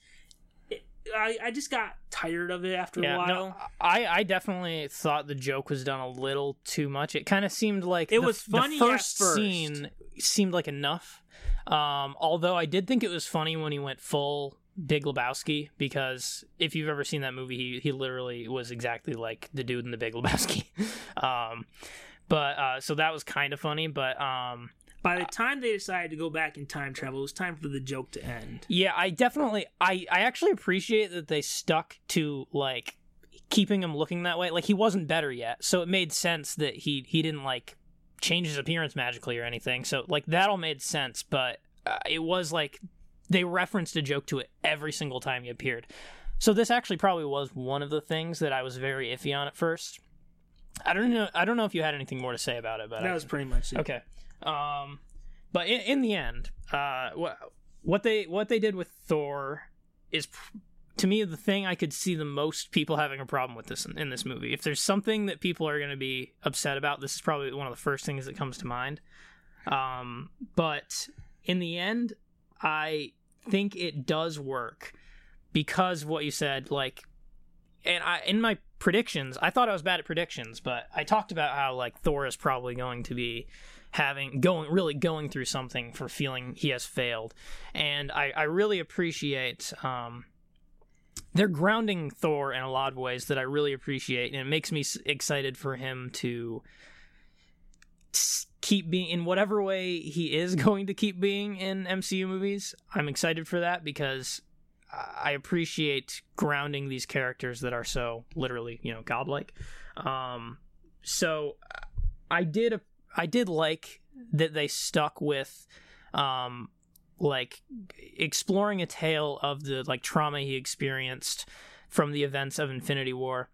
I, I just got tired of it after a while. no, I I definitely thought the joke was done a little too much. It kind of seemed like It the, was funny The first, first. scene seemed like enough. Um, although I did think it was funny when he went full Big Lebowski because if you've ever seen that movie, he he literally was exactly like the dude in the Big Lebowski. [LAUGHS] um, but uh, so that was kind of funny. But um, By the time they decided to go back in time travel, it was time for the joke to end. Yeah, I definitely I I actually appreciate that they stuck to like keeping him looking that way. Like he wasn't better yet, so it made sense that he he didn't like change his appearance magically or anything. So like that all made sense, but uh, it was like they referenced a joke to it every single time he appeared. So this actually probably was one of the things that I was very iffy on at first. I don't know. I don't know if you had anything more to say about it, but I That was pretty much it. Okay. Um, but in, in the end, uh, what what they what they did with Thor is, to me, the thing I could see the most people having a problem with this in, in this movie. If there's something that people are going to be upset about, this is probably one of the first things that comes to mind. Um, but in the end, I think it does work because of what you said, like and I in my predictions, I thought I was bad at predictions, but I talked about how like Thor is probably going to be having going really going through something for feeling he has failed, and I I really appreciate um they're grounding Thor in a lot of ways that I really appreciate, and it makes me excited for him to keep being in whatever way he is [LAUGHS] going to keep being in MCU movies. I'm excited for that because I appreciate grounding these characters that are so literally, you know, godlike. Um, so I did I did like that they stuck with um like exploring a tale of the like trauma he experienced from the events of Infinity War.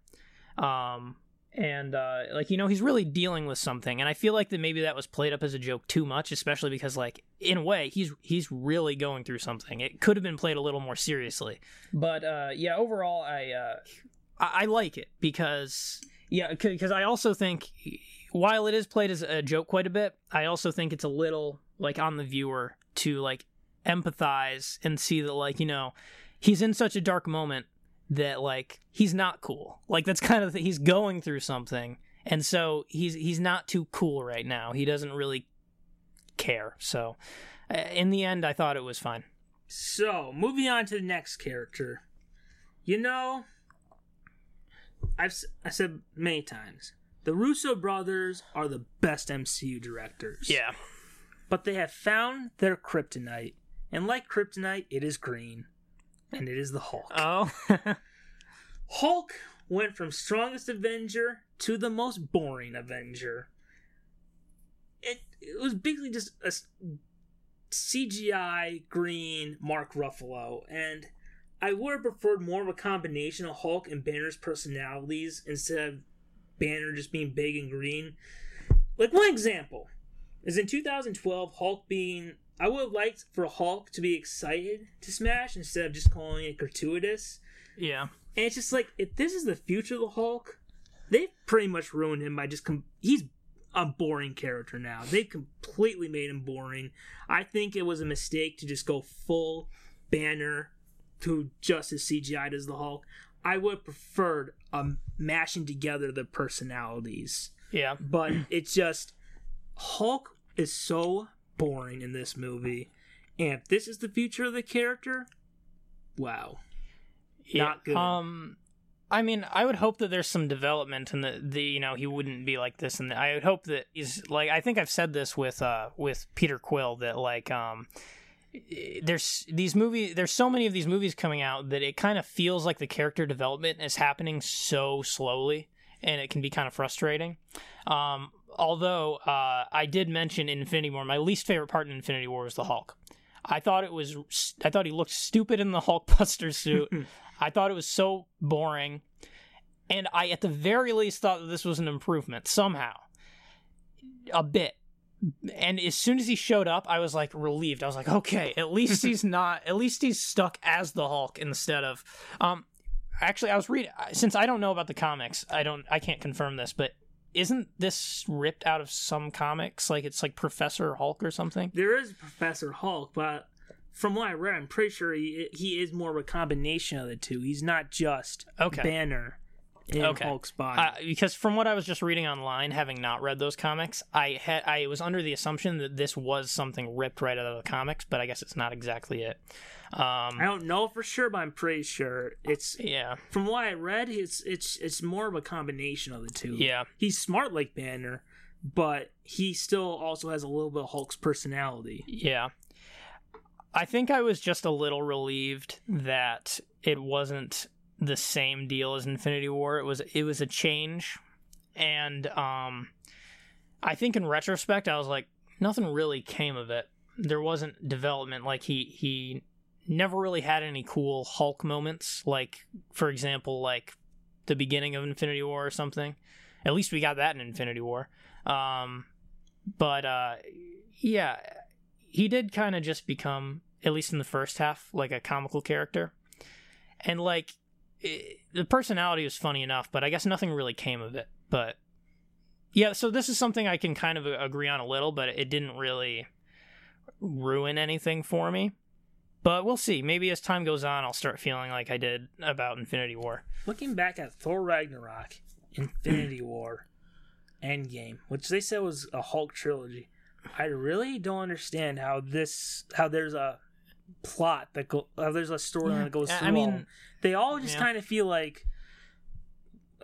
Um and uh like you know he's really dealing with something and I feel like that maybe that was played up as a joke too much especially because like in a way he's he's really going through something. It could have been played a little more seriously. But uh yeah, overall I uh I, I like it because yeah, because I also think while it is played as a joke quite a bit, I also think it's a little like on the viewer to like empathize and see that like you know he's in such a dark moment that like he's not cool. Like that's kind of the, he's going through something, and so he's he's not too cool right now. He doesn't really care. So uh, in the end, I thought it was fine. So, moving on to the next character. You know, I've I said many times, the Russo brothers are the best MCU directors. Yeah, But they have found their kryptonite, and like kryptonite, it is green, and it is the Hulk. Oh, [LAUGHS] Hulk went from strongest Avenger to the most boring Avenger. It, it was basically just a CGI green Mark Ruffalo, and I would have preferred more of a combination of Hulk and Banner's personalities instead of Banner just being big and green. Like one example is in 2012, Hulk being. I would have liked for Hulk to be excited to smash instead of just calling it gratuitous. yeah. And it's just like if this is the future of the Hulk, they've pretty much ruined him by just com- he's a boring character now. They've completely made him boring. I think it was a mistake to just go full Banner to just as CGI as the Hulk. I would have preferred um, mashing together the personalities, Yeah. but [CLEARS THROAT] it's just Hulk is so boring in this movie. And if this is the future of the character, wow. Not good. Um, I mean, I would hope that there's some development and that the you know he wouldn't be like this, and I would hope that he's like I think I've said this with uh with Peter Quill that like um there's these movie there's so many of these movies coming out that it kind of feels like the character development is happening so slowly and it can be kind of frustrating. Um although uh i did mention in infinity war. My least favorite part in infinity war was the hulk. I thought it was i thought he looked stupid in the [LAUGHS] hulkbuster suit. I thought it was so boring. And i at the very least thought that this was an improvement somehow. A bit and as soon as he showed up, I was like relieved. I was like, okay, at least [LAUGHS] he's not. At least he's stuck as the Hulk instead of. Um, actually, I was reading since I don't know about the comics. I don't. I can't confirm this, but isn't this ripped out of some comics? Like it's like Professor Hulk or something. there is Professor Hulk, but from what I read, I'm pretty sure he he is more of a combination of the two. He's not just Okay. Banner in Okay. Hulk's body. Uh, because from what I was just reading online, having not read those comics, I had I was under the assumption that this was something ripped right out of the comics, but I guess it's not exactly it. Um, I don't know for sure, but I'm pretty sure it's yeah, from what I read. It's it's it's more of a combination of the two. yeah, he's smart like Banner, but he still also has a little bit of Hulk's personality. yeah. I think I was just a little relieved that it wasn't the same deal as Infinity War. It was it was a change, and um, I think in retrospect, I was like, nothing really came of it. There wasn't development. Like he he never really had any cool Hulk moments. Like for example, like the beginning of Infinity War or something. At least we got that in Infinity War. Um, but uh, yeah, he did kind of just become, at least in the first half, like a comical character, and like the personality was funny enough, but I guess nothing really came of it. But yeah, so this is something I can kind of agree on a little, but it didn't really ruin anything for me. But we'll see. Maybe as time goes on, I'll start feeling like I did about Infinity War. Looking back at Thor Ragnarok, Infinity [CLEARS THROAT] War, Endgame, which they said was a Hulk trilogy, I really don't understand how this how there's a plot that go how there's a storyline that goes I- through. I mean, them. they all just yeah. kind of feel like.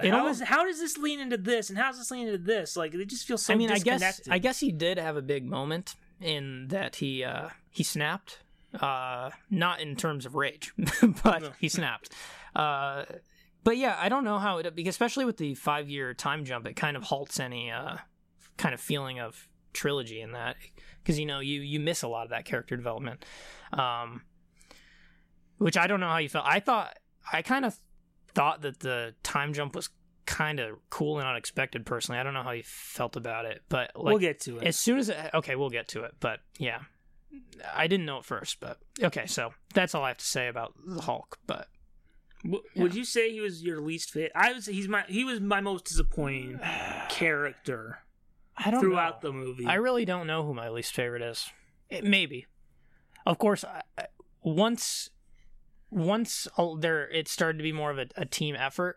It how, is- how does this lean into this, and how does this lean into this? Like they just feel so I mean, I guess. I guess he did have a big moment in that he uh, he snapped. Uh, not in terms of rage, [LAUGHS] but No. he snapped. Uh, but yeah, I don't know how it because especially with the five year time jump, it kind of halts any uh, kind of feeling of trilogy in that because you know you you miss a lot of that character development. Um, which I don't know how you felt. I thought I kind of thought that the time jump was kind of cool and unexpected. Personally, I don't know how you felt about it, but like we'll get to it. as soon as it, okay, we'll get to it. But yeah, I didn't know at first, but okay. So that's all I have to say about the Hulk. But W- Would you say he was your least fit? I would say he's my he was my most disappointing [SIGHS] character I don't throughout know. the movie. I really don't know who my least favorite is. It, maybe, of course, I, once once uh, there it started to be more of a, a team effort.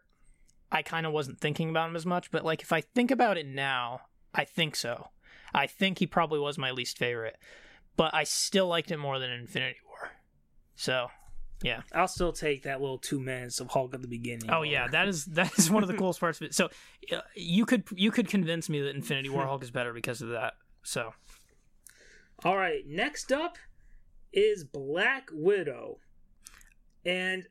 I kind of wasn't thinking about him as much, but like if I think about it now, I think so. I think he probably was my least favorite, but I still liked it more than Infinity War. So, I'll still take that little two minutes of Hulk at the beginning. oh yeah, that is that is one of the coolest parts of it. So, uh, you could you could convince me that Infinity War Hulk is better because of that. So, All right, next up is Black Widow, and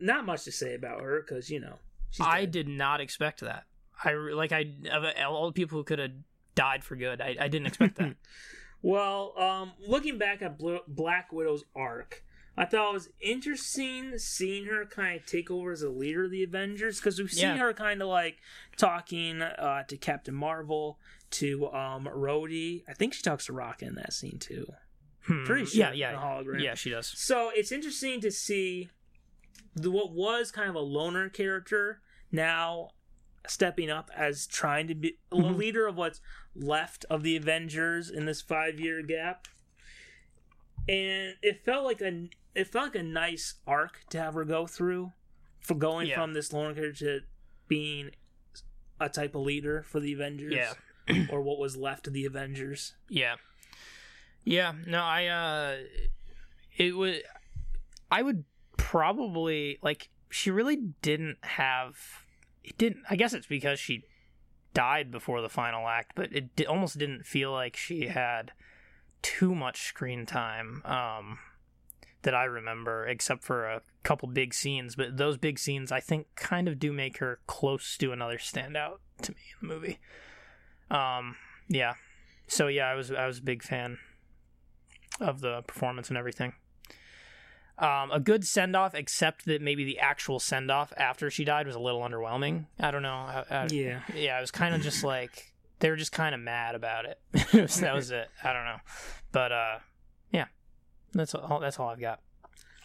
not much to say about her because you know she's I did not expect that. I like I of all the people who could have died for good. I, I didn't expect that. [LAUGHS] Well, um, looking back at Bl- Black Widow's arc, I thought it was interesting seeing her kind of take over as a leader of the Avengers because we've seen Yeah. her kind of like talking uh, to Captain Marvel, to um, Rhodey. I think she talks to Rocket in that scene too. Hmm. Pretty sure. Yeah, yeah, hologram. yeah. She does. So it's interesting to see the, what was kind of a loner character now stepping up as trying to be a Mhm. leader of what's left of the Avengers in this five year gap. And it felt like a it felt like a nice arc to have her go through for going Yeah. from this loner character to being a type of leader for the Avengers. Yeah. [CLEARS THROAT] or what was left of the Avengers. Yeah. Yeah. No, I uh it would I would probably like she really didn't have it didn't I guess it's because she died before the final act, but it almost didn't feel like she had too much screen time um that I remember except for a couple big scenes, but those big scenes I think kind of do make her close to another standout to me in the movie. Um yeah. So yeah, I was I was a big fan of the performance and everything. Um, a good send off, except that maybe the actual send off after she died was a little underwhelming. I don't know. I, I, Yeah. yeah, it was kind of just [LAUGHS] like they were just kind of mad about it. It was- [LAUGHS] that was it. I don't know, but uh, yeah, that's all. That's all I've got.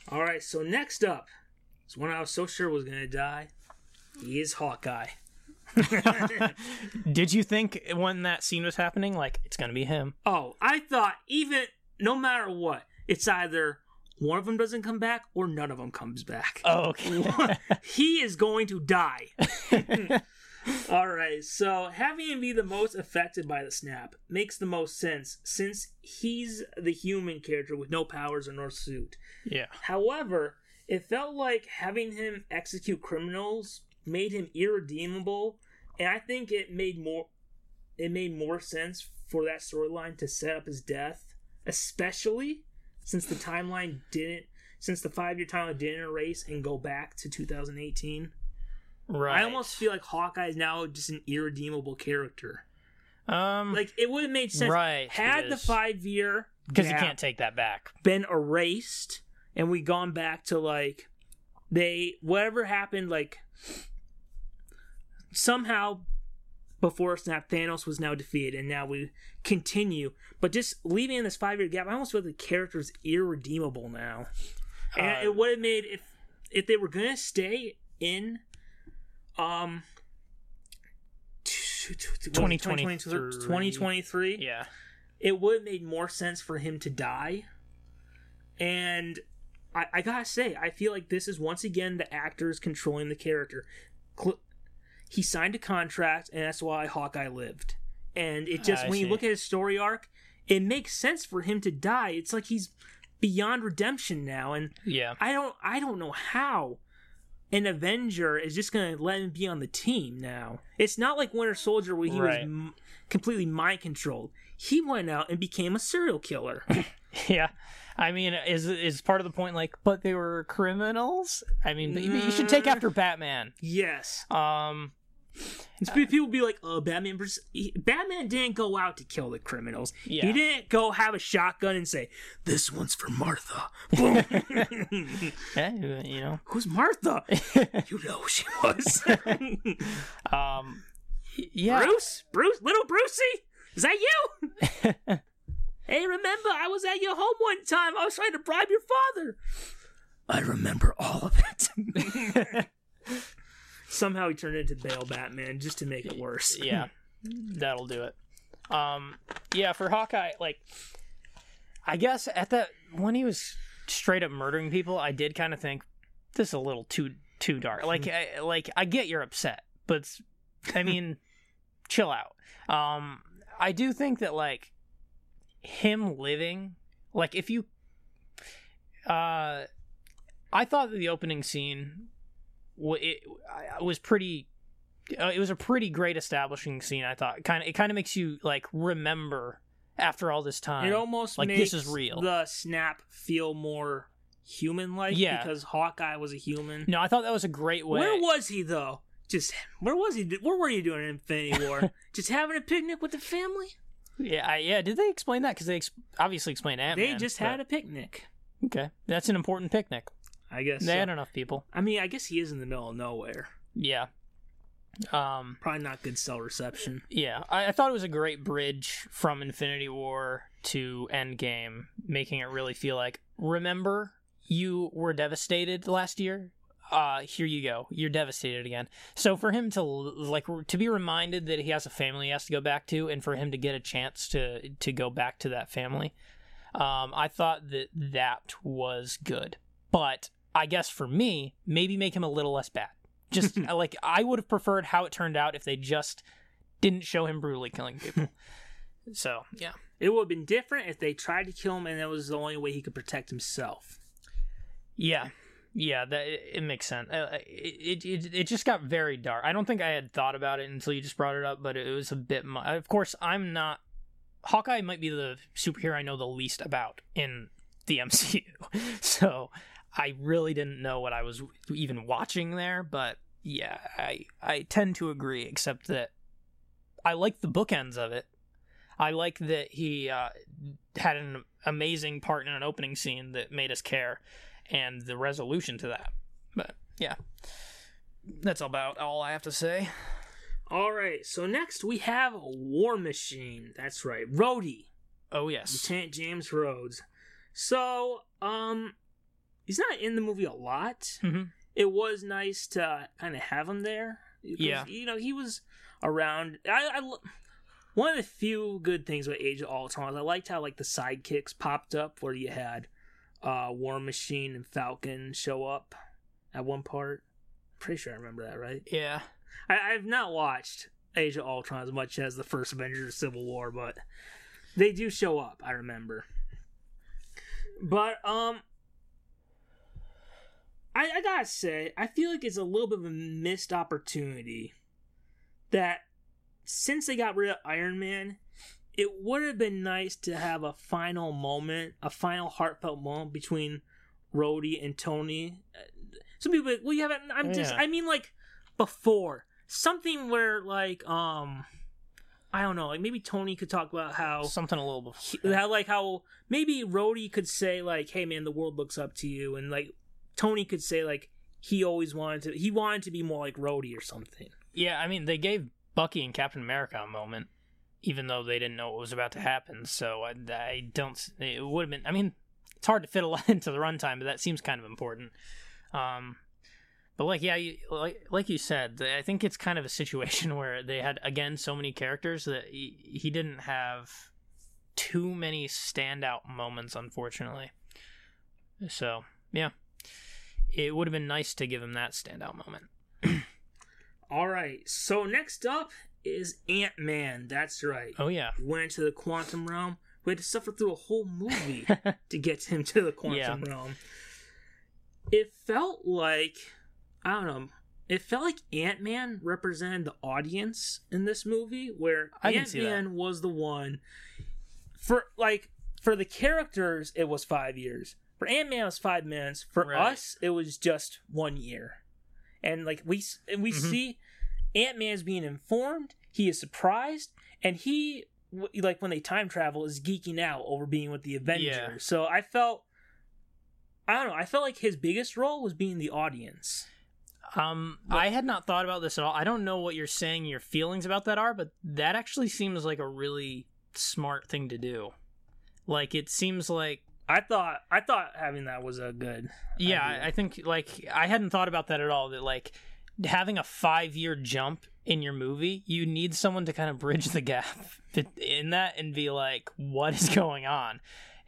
All right, so next up is one I was so sure was going to die. He is Hawkeye. [LAUGHS] Did you think when that scene was happening, like it's gonna be him? Oh, I thought even no matter what, it's either one of them doesn't come back or none of them comes back. Oh, okay. [LAUGHS] he is going to die. [LAUGHS] All right, so having him be the most affected by the snap makes the most sense since he's the human character with no powers or no suit. yeah. However, it felt like having him execute criminals made him irredeemable, and I think it made more it made more sense for that storyline to set up his death, especially since the timeline didn't since the five year timeline didn't erase and go back to 2018. Right. I almost feel like Hawkeye is now just an irredeemable character. um Like it would have made sense Right, had the five year because you can't take that back. been erased and we gone back to like they whatever happened like somehow before snap thanos was now defeated and now we continue but just leaving in this five year gap i almost feel like the character's irredeemable now and Uh, it would have made if if they were gonna stay in um 2023. 2023 Yeah. it would have made more sense for him to die. And I, I gotta say, I feel like this is once again the actors controlling the character. Cl- he signed a contract, and that's why Hawkeye lived. And it just, I when you look at his story arc, it makes sense for him to die. It's like he's beyond redemption now, and Yeah. I don't, I don't know how an Avenger is just gonna let him be on the team now. It's not like Winter Soldier where he Right. was m- completely mind controlled. He went out and became a serial killer. [LAUGHS] Yeah. I mean, is is part of the point like, but they were criminals? I mean, but you- should take after Batman. yes, Um, people be like, "Oh, Batman! Batman didn't go out to kill the criminals. Yeah. He didn't go have a shotgun and say, "This one's for Martha." Boom. [LAUGHS] yeah, you know, Who's Martha? [LAUGHS] you know who she was. [LAUGHS] um, yeah, Bruce, Bruce, little Brucey, is that you? hey, remember I was at your home one time. I was trying to bribe your father. I remember all of it. Somehow he turned into Bale Batman just to make it worse. yeah, [LAUGHS] that'll do it. Um, yeah, for Hawkeye, like, I guess at that when he was straight up murdering people, I did kind of think this is a little too too dark. Like, I, like I get you're upset, but I [LAUGHS] mean, chill out. Um, I do think that like him living, like if you, uh, I thought that the opening scene, wa- it was pretty uh, it was a pretty great establishing scene. I thought kind of it kind of makes you like remember after all this time. It almost Like, makes this is real. the snap feel more human-like Yeah. because Hawkeye was a human. no, I thought that was a great way. Where was he though? Just where was he? Where were you doing in Infinity War? [LAUGHS] just having a picnic with the family? yeah, I, yeah. Did they explain that? Because they ex- obviously explained Man. They just had a picnic. okay. That's an important picnic. I guess. They so. had enough people. I mean, I guess he is in the middle of nowhere. Yeah. Um. Probably not good cell reception. Yeah, I, I thought it was a great bridge from Infinity War to Endgame, making it really feel like remember you were devastated last year. Uh, here you go. You're devastated again. So for him to like to be reminded that he has a family he has to go back to, and for him to get a chance to to go back to that family, um, I thought that that was good. But I guess for me, maybe make him a little less bad. Just [LAUGHS] like I would have preferred how it turned out if they just didn't show him brutally killing people. [LAUGHS] so yeah, It would have been different if they tried to kill him and that was the only way he could protect himself. yeah, yeah. That it, it makes sense. Uh, it, it it just got very dark. I don't think I had thought about it until you just brought it up, but it was a bit. Mu- of course, I'm not. Hawkeye might be the superhero I know the least about in the MCU, [LAUGHS] so I really didn't know what I was even watching there. But yeah, I I tend to agree, except that I like the bookends of it. I like that he uh, had an amazing part in an opening scene that made us care, and the resolution to that. But yeah, that's about all I have to say. All right, so next we have War Machine. That's right, Rhodey, Oh yes, Lieutenant James Rhodes. So, um, he's not in the movie a lot. Mhm. It was nice to kind of have him there. Yeah. you know he was around. I, I one of the few good things about Age of Ultron is I liked how like the sidekicks popped up where you had uh, War Machine and Falcon show up at one part. Pretty sure I remember that, right? Yeah. I, I've not watched Age of Ultron as much as the first Avengers Civil War, but they do show up, I remember. But um I, I gotta say, I feel like it's a little bit of a missed opportunity that since they got rid of Iron Man, it would have been nice to have a final moment, a final heartfelt moment between Rhodey and Tony. Some people, well, you haven't. I'm just. Yeah. I mean, like before something where, like, um, I don't know, like maybe Tony could talk about how Something a little before. how like how maybe Rhodey could say like, "Hey man, the world looks up to you," and like Tony could say like he always wanted to he wanted to be more like Rhodey or something. Yeah, I mean, they gave Bucky and Captain America a moment, even though they didn't know what was about to happen. So I, I don't. It would have been. I mean, it's hard to fit a [LAUGHS] lot into the runtime, but that seems kind of important. Um, but like, yeah, you, like like you said, I think it's kind of a situation [LAUGHS] where they had again so many characters that he, he didn't have too many standout moments, unfortunately. So yeah, it would have been nice to give him that standout moment. [CLEARS THROAT] All right, so next up is Ant Man. That's right. Oh yeah. Went into the quantum realm. We had to suffer through a whole movie [LAUGHS] to get him to the quantum realm. It felt like I don't know. It felt like Ant Man represented the audience in this movie, where Ant Man was the one for like for the characters. It was five years. For Ant Man, it was five minutes. For Right. us, it was just one year. And like we and we Mhm. see Ant Man is being informed. He is surprised, and he like when they time travel is geeking out over being with the Avengers. Yeah. So I felt. I don't know. I felt like his biggest role was being the audience. Um, I had not thought about this at all. I don't know what you're saying your feelings about that are, but that actually seems like a really smart thing to do. Like it seems like I thought I thought having that was a good. yeah, idea. I think like I hadn't thought about that at all that like having a 5-year jump in your movie, you need someone to kind of bridge the gap [LAUGHS] in that and be like what is going on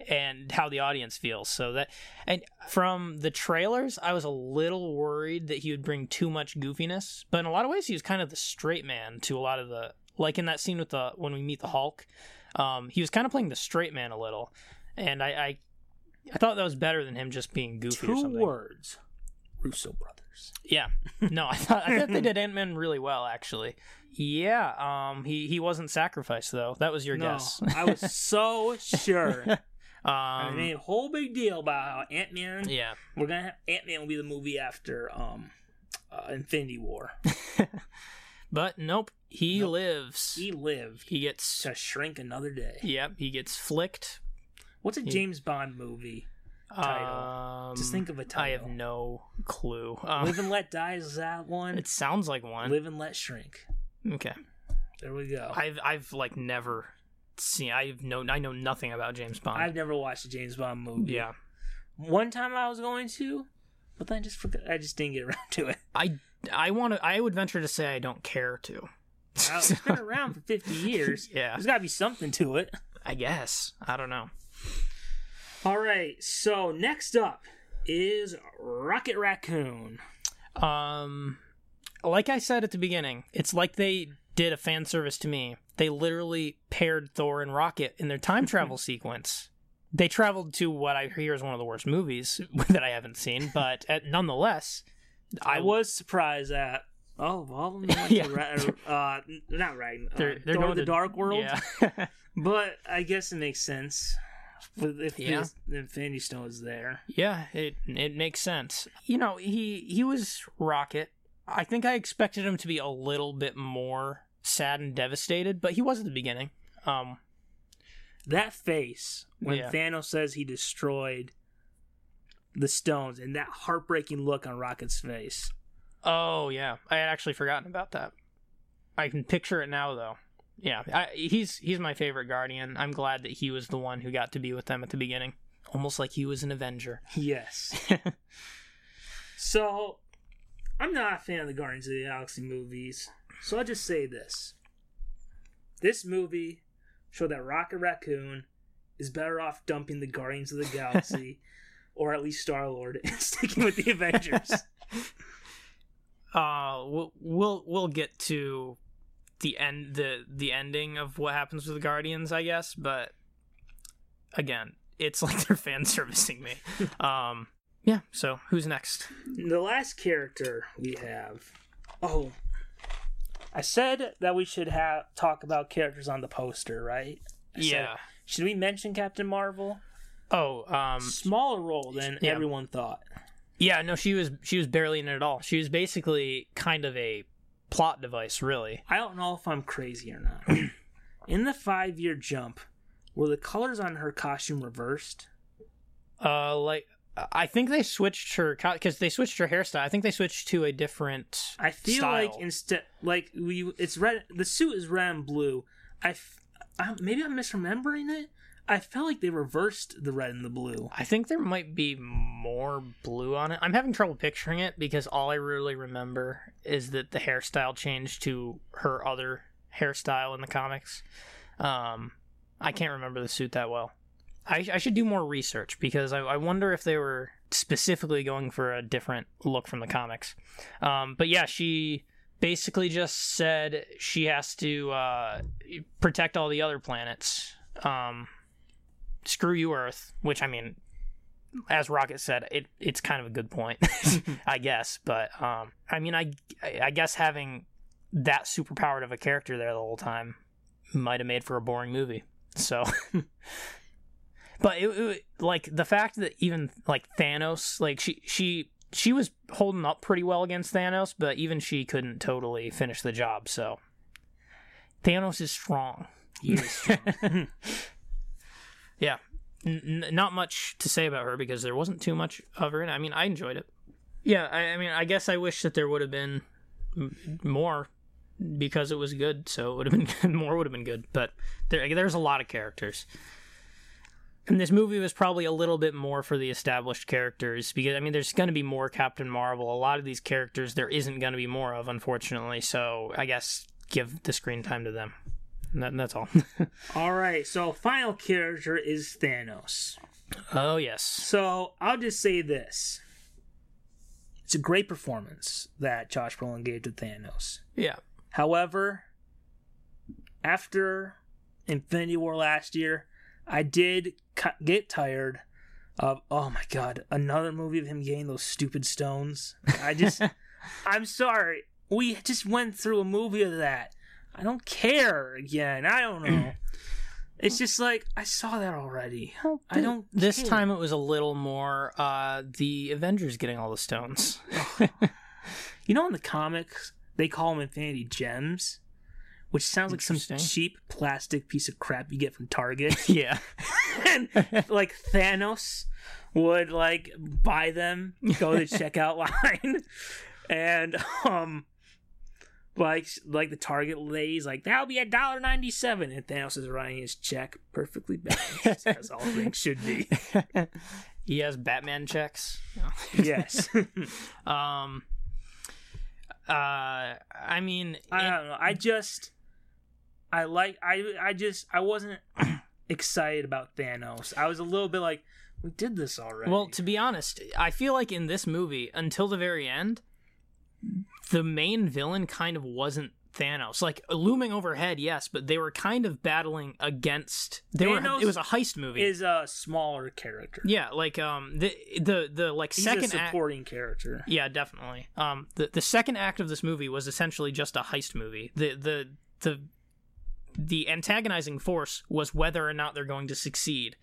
and how the audience feels. So that and from the trailers, I was a little worried that he would bring too much goofiness, but in a lot of ways he was kind of the straight man to a lot of the like in that scene with the when we meet the Hulk. Um, he was kind of playing the straight man a little, and I, I I thought that was better than him just being goofy or Two something. words. Russo brothers. Yeah. [LAUGHS] No, I thought I thought they did Ant Man really well actually. Yeah. Um. He he wasn't sacrificed though. That was your no, guess. I was [LAUGHS] so sure. I [LAUGHS] um. made a whole big deal about how Ant Man. Yeah. We're gonna Ant Man will be the movie after um, uh, Infinity War. But nope. He Nope. lives. He lived He gets. to shrink another day. Yep. He gets flicked. What's a James Bond movie? Title. Um, Just think of a I have title. no clue. Um, Live and Let Die is that one. it sounds like one. Live and Let Shrink. Okay. There we go. I've I've like never seen. I've no. I know nothing about James Bond. I've never watched a James Bond movie. yeah. One time I was going to, but then I just forgot. I just didn't get [LAUGHS] around to it. I I want to. I would venture to say I don't care to. It's been around for 50 years. [LAUGHS] yeah. There's got to be something to it. I guess. I don't know. All right. So next up is Rocket Raccoon. Um, like I said at the beginning, it's like they did a fan service to me. They literally paired Thor and Rocket in their time [LAUGHS] travel sequence. They traveled to what I hear is one of the worst movies [LAUGHS] that I haven't seen, but uh, nonetheless, I was surprised at. Oh, well, [LAUGHS] Yeah. Uh, not right. Uh, They're, they're Thor going the to Dark World. Yeah. But I guess it makes sense. With- If Yeah. the Infinity Stone is there. Yeah, it it makes sense. You know, he he was Rocket. I think I expected him to be a little bit more sad and devastated, but he was at the beginning. Um, That face when Yeah. Thanos says he destroyed the stones and that heartbreaking look on Rocket's face. oh yeah, I had actually forgotten about that. I can picture it now though. Yeah, I, he's he's my favorite Guardian. I'm glad that he was the one who got to be with them at the beginning, almost like he was an Avenger. [LAUGHS] Yes. So, I'm not a fan of the Guardians of the Galaxy movies. So I'll just say this. This movie showed that Rocket Raccoon is better off dumping the Guardians of the Galaxy [LAUGHS] or at least Star Lord, [LAUGHS] and sticking with the Avengers. uh we'll, we'll we'll get to the end the the ending of what happens with the guardians i guess but again it's [LAUGHS] like they're fan servicing me [LAUGHS] um yeah so who's next the last character we have. Oh, I said that we should have talk about characters on the poster, right? I said, yeah should we mention Captain Marvel? oh um Smaller role than Yeah. everyone thought. yeah no she was she was barely in it at all she was basically kind of a plot device really I don't know if I'm crazy or not. [CLEARS THROAT] In the five year jump, were the colors on her costume reversed? uh like i think they switched her because they switched her hairstyle i think they switched to a different I feel style. like instead, like we, it's red. The suit is red and blue. I, f- I- maybe I'm misremembering it. I felt like they reversed the red and the blue. I think there might be more blue on it. I'm having trouble picturing it because all I really remember is that the hairstyle changed to her other hairstyle in the comics. Um, I can't remember the suit that well. I, I should do more research because I, I wonder if they were specifically going for a different look from the comics. Um, but yeah, she basically just said she has to uh, protect all the other planets. Um, screw you, Earth. Which I mean, as Rocket said, it it's kind of a good point, [LAUGHS] [LAUGHS] I guess. But um, I mean, I I guess having that superpowered of a character there the whole time might have made for a boring movie. So. [LAUGHS] But it, it, like the fact that even like Thanos, like she she she was holding up pretty well against Thanos, but even she couldn't totally finish the job. So Thanos is strong. He is strong. Yeah, N- not much to say about her because there wasn't too much of her. And I mean, I enjoyed it. Yeah, I, I mean, I guess I wish that there would have been m- more because it was good. So it would have been [LAUGHS] more would have been good. But there, there's a lot of characters. And this movie was probably a little bit more for the established characters because I mean, there's going to be more Captain Marvel. A lot of these characters there isn't going to be more of, unfortunately. So I guess give the screen time to them. And that, that's all. [LAUGHS] All right, so final character is Thanos. oh yes. So I'll just say this: it's a great performance that Josh Brolin gave to Thanos. Yeah. However, after Infinity War last year, I did get tired of oh my god, another movie of him getting those stupid stones. I just, [LAUGHS] I'm sorry, we just went through a movie of that. I don't care again. I don't know. [CLEARS THROAT] It's just like I saw that already. I don't. This care. time it was a little more uh the Avengers getting all the stones. [LAUGHS] You know, in the comics, they call them Infinity Gems, which sounds like some cheap plastic piece of crap you get from Target. [LAUGHS] yeah. [LAUGHS] and like Thanos would like buy them, go to the checkout line, and um, like like the Target lady's like that'll be a dollar ninety seven, and Thanos is writing his check perfectly balanced as [LAUGHS] all things should be. [LAUGHS] he has Batman checks. [LAUGHS] Yes, Um uh I mean I it- don't know. I just I like I I just I wasn't [CLEARS THROAT] excited about Thanos. I was a little bit like we did this already. well to be honest, I feel like in this movie until the very end the main villain kind of wasn't Thanos. Like looming overhead, yes, but they were kind of battling against they Thanos were it was a heist movie. is a smaller character. yeah, like um the the the like He's second a act supporting character. Yeah, definitely. Um, the the second act of this movie was essentially just a heist movie. The the the the antagonizing force was whether or not they're going to succeed,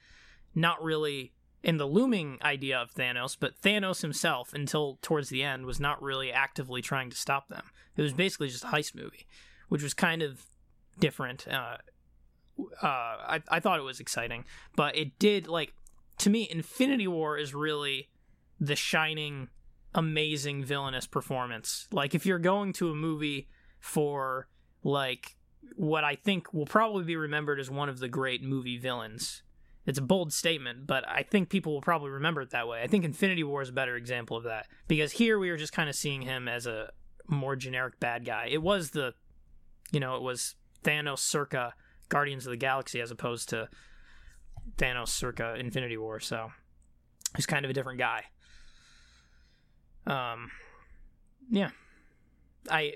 not really in the looming idea of Thanos, but Thanos himself, until towards the end, was not really actively trying to stop them. It was basically just a heist movie, which was kind of different. Uh, uh, I I thought it was exciting, but it did like to me, Infinity War is really the shining amazing villainous performance. Like if you're going to a movie for like what I think will probably be remembered as one of the great movie villains. It's a bold statement, but I think people will probably remember it that way. I think Infinity War is a better example of that because here we were just kind of seeing him as a more generic bad guy. It was the you know, it was Thanos circa Guardians of the Galaxy as opposed to Thanos circa Infinity War, so he's kind of a different guy. Um, yeah, I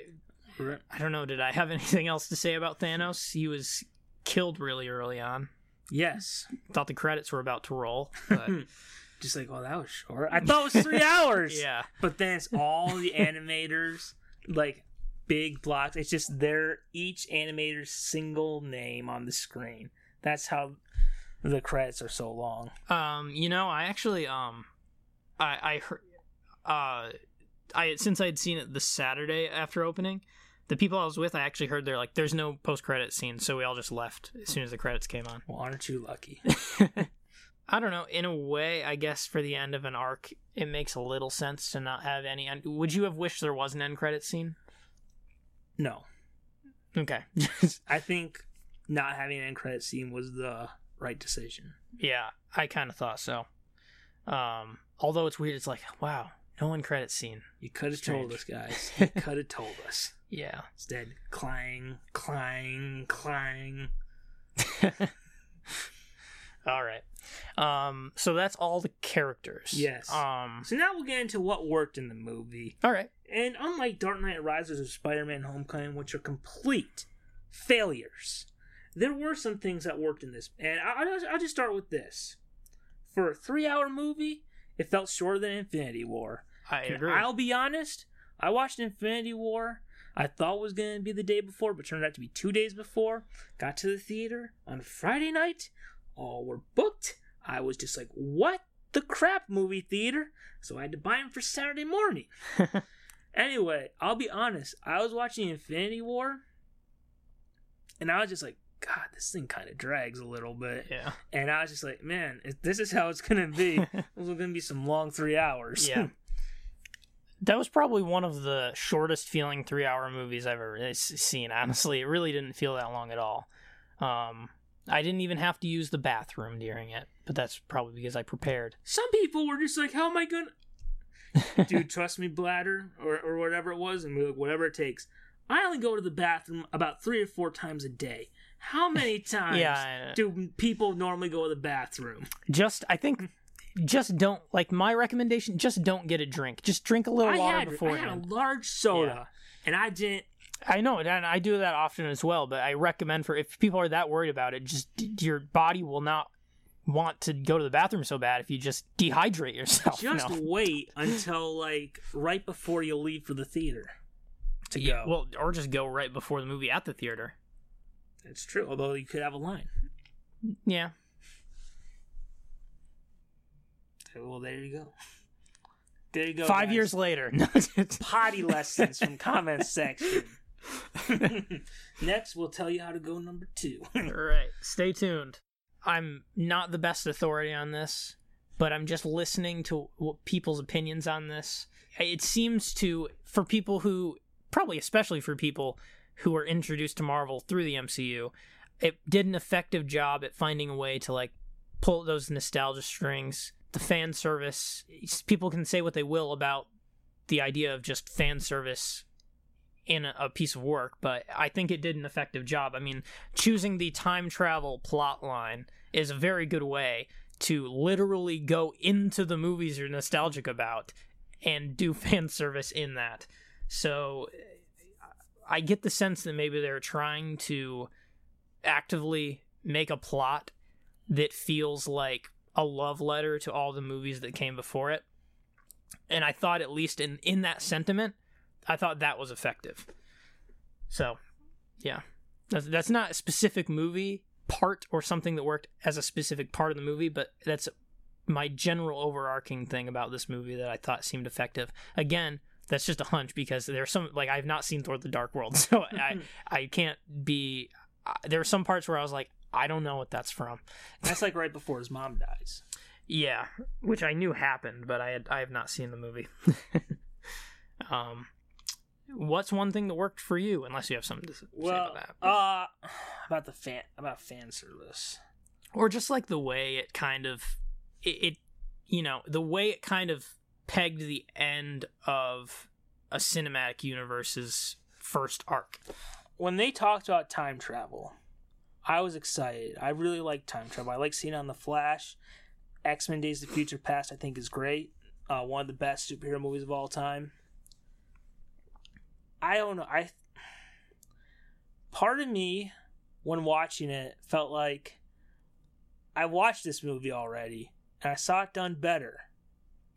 I don't know. Did I have anything else to say about Thanos? He was killed really early on. Yes. Thought the credits were about to roll. But [LAUGHS] Just like, oh, that was short. I thought it was [LAUGHS] three hours. yeah, But then it's all the animators, like big blocks. It's just their each animator's single name on the screen. That's how the credits are so long. Um, you know, I actually um, I I heard uh, I since I had seen it the Saturday after opening, the people I was with, I actually heard they're like, "There's no post credit scene," so we all just left as soon as the credits came on. Well, aren't you lucky? [LAUGHS] I don't know. In a way, I guess for the end of an arc, it makes a little sense to not have any. End- Would you have wished there was an end credit scene? No, Okay. [LAUGHS] I think not having an end credit scene was the right decision. yeah, I kind of thought so. Um, although it's weird, it's like, wow, no end credit scene. You could have told us, guys. [LAUGHS] You could have told us. Yeah. Instead, clang, clang, clang. [LAUGHS] all right. Um, so that's all the characters. Yes. Um. So now we'll get into what worked in the movie. All right. And unlike Dark Knight Rises or Spider-Man: Homecoming, which are complete failures, there were some things that worked in this. And I- I'll just, I'll just start with this: for a three-hour movie, it felt shorter than Infinity War. I And agree. I'll be honest. I watched Infinity War. I thought it was going to be the day before, but turned out to be two days before. Got to the theater on Friday night. All were booked. I was just like, what the crap movie theater? So I had to buy them for Saturday morning. [LAUGHS] anyway, I'll be honest. I was watching Infinity War, and I was just like, God, this thing kind of drags a little bit. yeah. And I was just like, man, if this is how it's going to be. [LAUGHS] This is going to be some long three hours. Yeah. [LAUGHS] That was probably one of the shortest feeling three hour movies I've ever seen. Honestly, it really didn't feel that long at all. Um, I didn't even have to use the bathroom during it, but that's probably because I prepared. some people were just like, "How am I gonna?" [LAUGHS] Dude, trust me, bladder or or whatever it was, and like, whatever it takes. I only go to the bathroom about three or four times a day. How many [LAUGHS] times Yeah, do people normally go to the bathroom? Just, I think, [LAUGHS] just don't like my recommendation. Just don't get a drink. Just drink a little I water had, I beforehand. had a large soda, and I didn't. I know, and I do that often as well. But I recommend for if people are that worried about it, just your body will not want to go to the bathroom so bad if you just dehydrate yourself. Just no. [LAUGHS] wait until like right before you leave for the theater to Yeah, go. well, or just go right before the movie at the theater. It's true, although you could have a line. Yeah, Well, there you go. [LAUGHS] There you go. five guys. years later. [LAUGHS] potty lessons from comment section. [LAUGHS] Next, we'll tell you how to go number two. All right, stay tuned. I'm not the best authority on this, but I'm just listening to what people's opinions on this. It seems to, for people who, probably especially for people who were introduced to Marvel through the MCU, it did an effective job at finding a way to like pull those nostalgia strings. The fan service, people can say what they will about the idea of just fan service in a, piece of work, but I think it did an effective job. I mean, choosing the time travel plot line is a very good way to literally go into the movies you're nostalgic about and do [LAUGHS] fan service in that. So I get the sense that maybe they're trying to actively make a plot that feels like a love letter to all the movies that came before it. And I thought at least in in that sentiment, I thought that was effective. So, yeah. That's that's not a specific movie part or something that worked as a specific part of the movie, but that's my general overarching thing about this movie that I thought seemed effective. Again, that's just a hunch because there's some like I've not seen Thor: The Dark World, [LAUGHS] so I [LAUGHS] I can't be. Uh, there are some parts where I was like, I don't know what that's from. That's like right before his mom dies. Yeah, which I knew happened, but I had I have not seen the movie. [LAUGHS] um, what's one thing that worked for you? Unless you have something to say Well, about that, uh, [SIGHS] about the fan about fan service. or just like the way it kind of it, it, you know, the way it kind of pegged the end of a cinematic universe's first arc. When they talked about time travel, I was excited. I really like time travel. I like seeing it on the Flash. X Men: Days of the Future Past, I think, is great. Uh, one of the best superhero movies of all time. I don't know. I part of me, when watching it, felt like I watched this movie already and I saw it done better.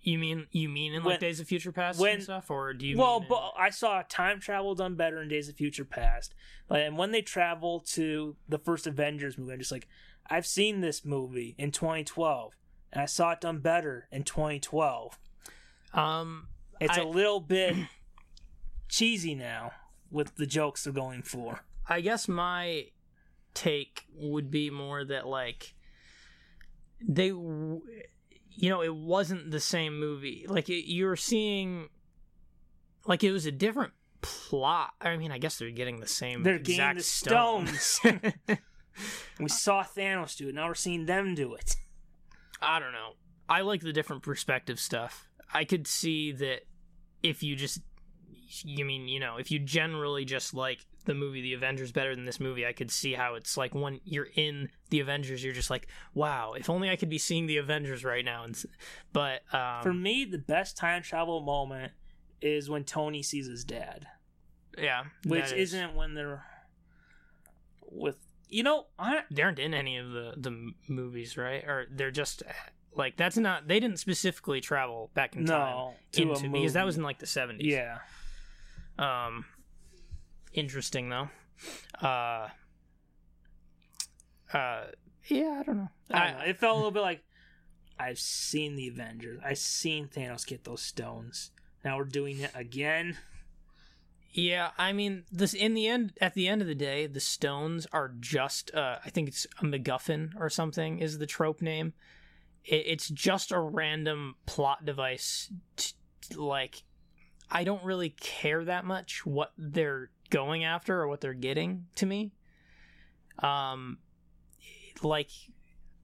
You mean you mean in like When- Days of Future Past when- and stuff, or do you? well, mean in- but I saw time travel done better in Days of Future Past. Like, and when they travel to the first Avengers movie, I'm just like, I've seen this movie in 2012, and I saw it done better in 2012. um, It's I- a little bit [CLEARS THROAT] cheesy now with the jokes they're going for. I guess my take would be more that like they you know it wasn't the same movie. Like it, you're seeing like it was a different plot. I mean i guess they're getting the same They're getting exact the stones. [LAUGHS] We saw Thanos do it. Now we're seeing them do it. i don't know. I like the different perspective stuff. I could see that if you just you mean you know if you generally just like the movie the avengers better than this movie i could see how it's like when you're in the avengers you're just like wow if only i could be seeing the avengers right now and but um For me, the best time travel moment is when Tony sees his dad, yeah which is- isn't when they're with. You know, I they aren't in any of the the movies right or they're just like that's not they didn't specifically travel back in time no to a into because that was in like the 70s yeah. Um, interesting though. Uh, uh, yeah, I don't know. I don't know. It felt a little bit like I've seen the Avengers. I've seen Thanos get those stones. Now we're doing it again. yeah, I mean, this in the end, at the end of the day, the stones are just. Uh, I think it's a MacGuffin or something is the trope name. It, it's just a random plot device. T- like, I don't really care that much what they're going after or what they're getting to me. Um, like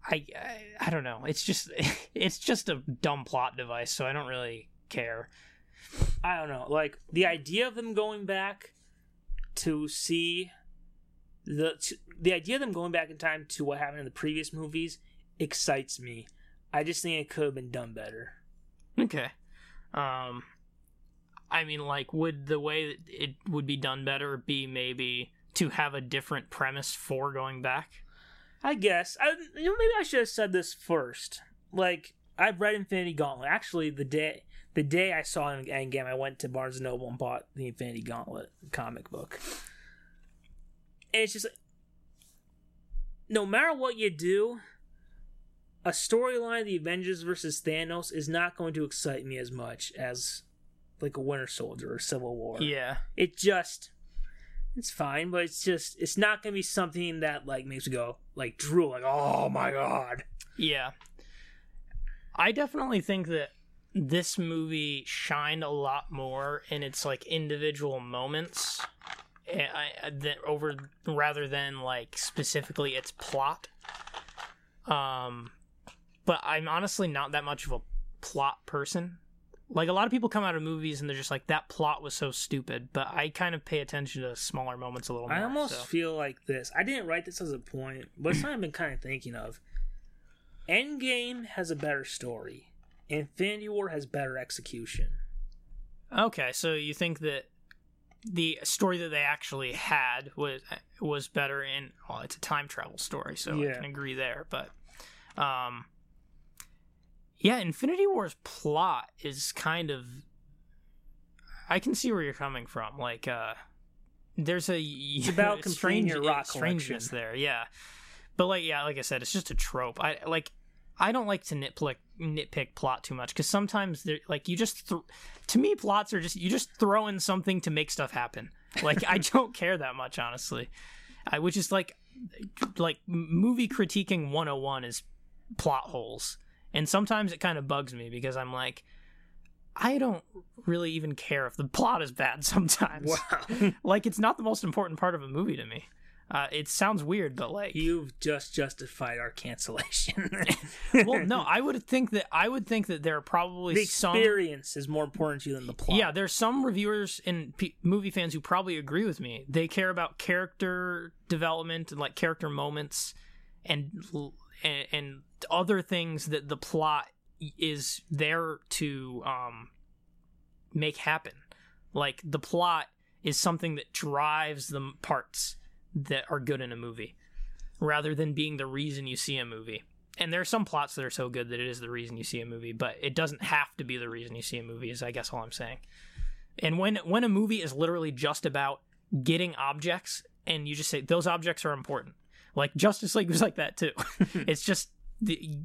I, I I don't know. It's just [LAUGHS] it's just a dumb plot device, so I don't really care. I don't know. Like the idea of them going back to see the to, the idea of them going back in time to what happened in the previous movies excites me. I just think it could have been done better. Okay. Um I mean like would the way that it would be done better be maybe to have a different premise for going back? I guess. I, you know, maybe I should have said this first. Like I've read Infinity Gauntlet. Actually, the day the day I saw Endgame, I went to Barnes and Noble and bought the Infinity Gauntlet comic book. And it's just no matter what you do, a storyline of the Avengers versus Thanos is not going to excite me as much as like a Winter Soldier or Civil War Yeah. it just it's fine but it's just it's not gonna be something that like makes me go like drool like oh my god Yeah. I definitely think that this movie shined a lot more in its like individual moments eh, I, I- that over rather than like specifically its plot. Um but I'm honestly not that much of a plot person. Like a lot of people come out of movies and they're just like that plot was so stupid, but I kind of pay attention to smaller moments a little more. i almost so. feel like this i didn't write this as a point but it's something i've been kind of thinking of endgame has a better story infinity war has better execution Okay, so you think that the story that they actually had was was better in well, it's a time travel story, so I can agree there. But, um, yeah, Infinity War's plot is kind of. I can see where you're coming from. Like, uh, there's a it's about [LAUGHS] completing your rock strangeness collection. there, yeah. But like, yeah, like I said, it's just a trope. I like. I don't like to nitpick nitpick plot too much because sometimes they're like you just th- to me plots are just you just throw in something to make stuff happen. Like I [LAUGHS] don't care that much honestly. I which is like like movie critiquing 101 is plot holes. And sometimes it kind of bugs me because I'm like I don't really even care if the [LAUGHS] plot is bad sometimes. wow [LAUGHS] like it's not the most important part of a movie to me. Uh, it sounds weird, but like you've just justified our cancellation [LAUGHS] well, no, I would think that I would think that there are probably the some experience is more important to you than the plot Yeah, there's some reviewers and p- movie fans who probably agree with me. They care about character development and like character moments and and, and other things that the plot is there to um make happen. Like the plot is something that drives the parts that are good in a movie rather than being the reason you see a movie. And there are some plots that are so good that it is the reason you see a movie, but it doesn't have to be the reason you see a movie is I guess all I'm saying. And when when a movie is literally just about getting objects and you just say those objects are important. Like Justice League was like that too. [LAUGHS] it's just the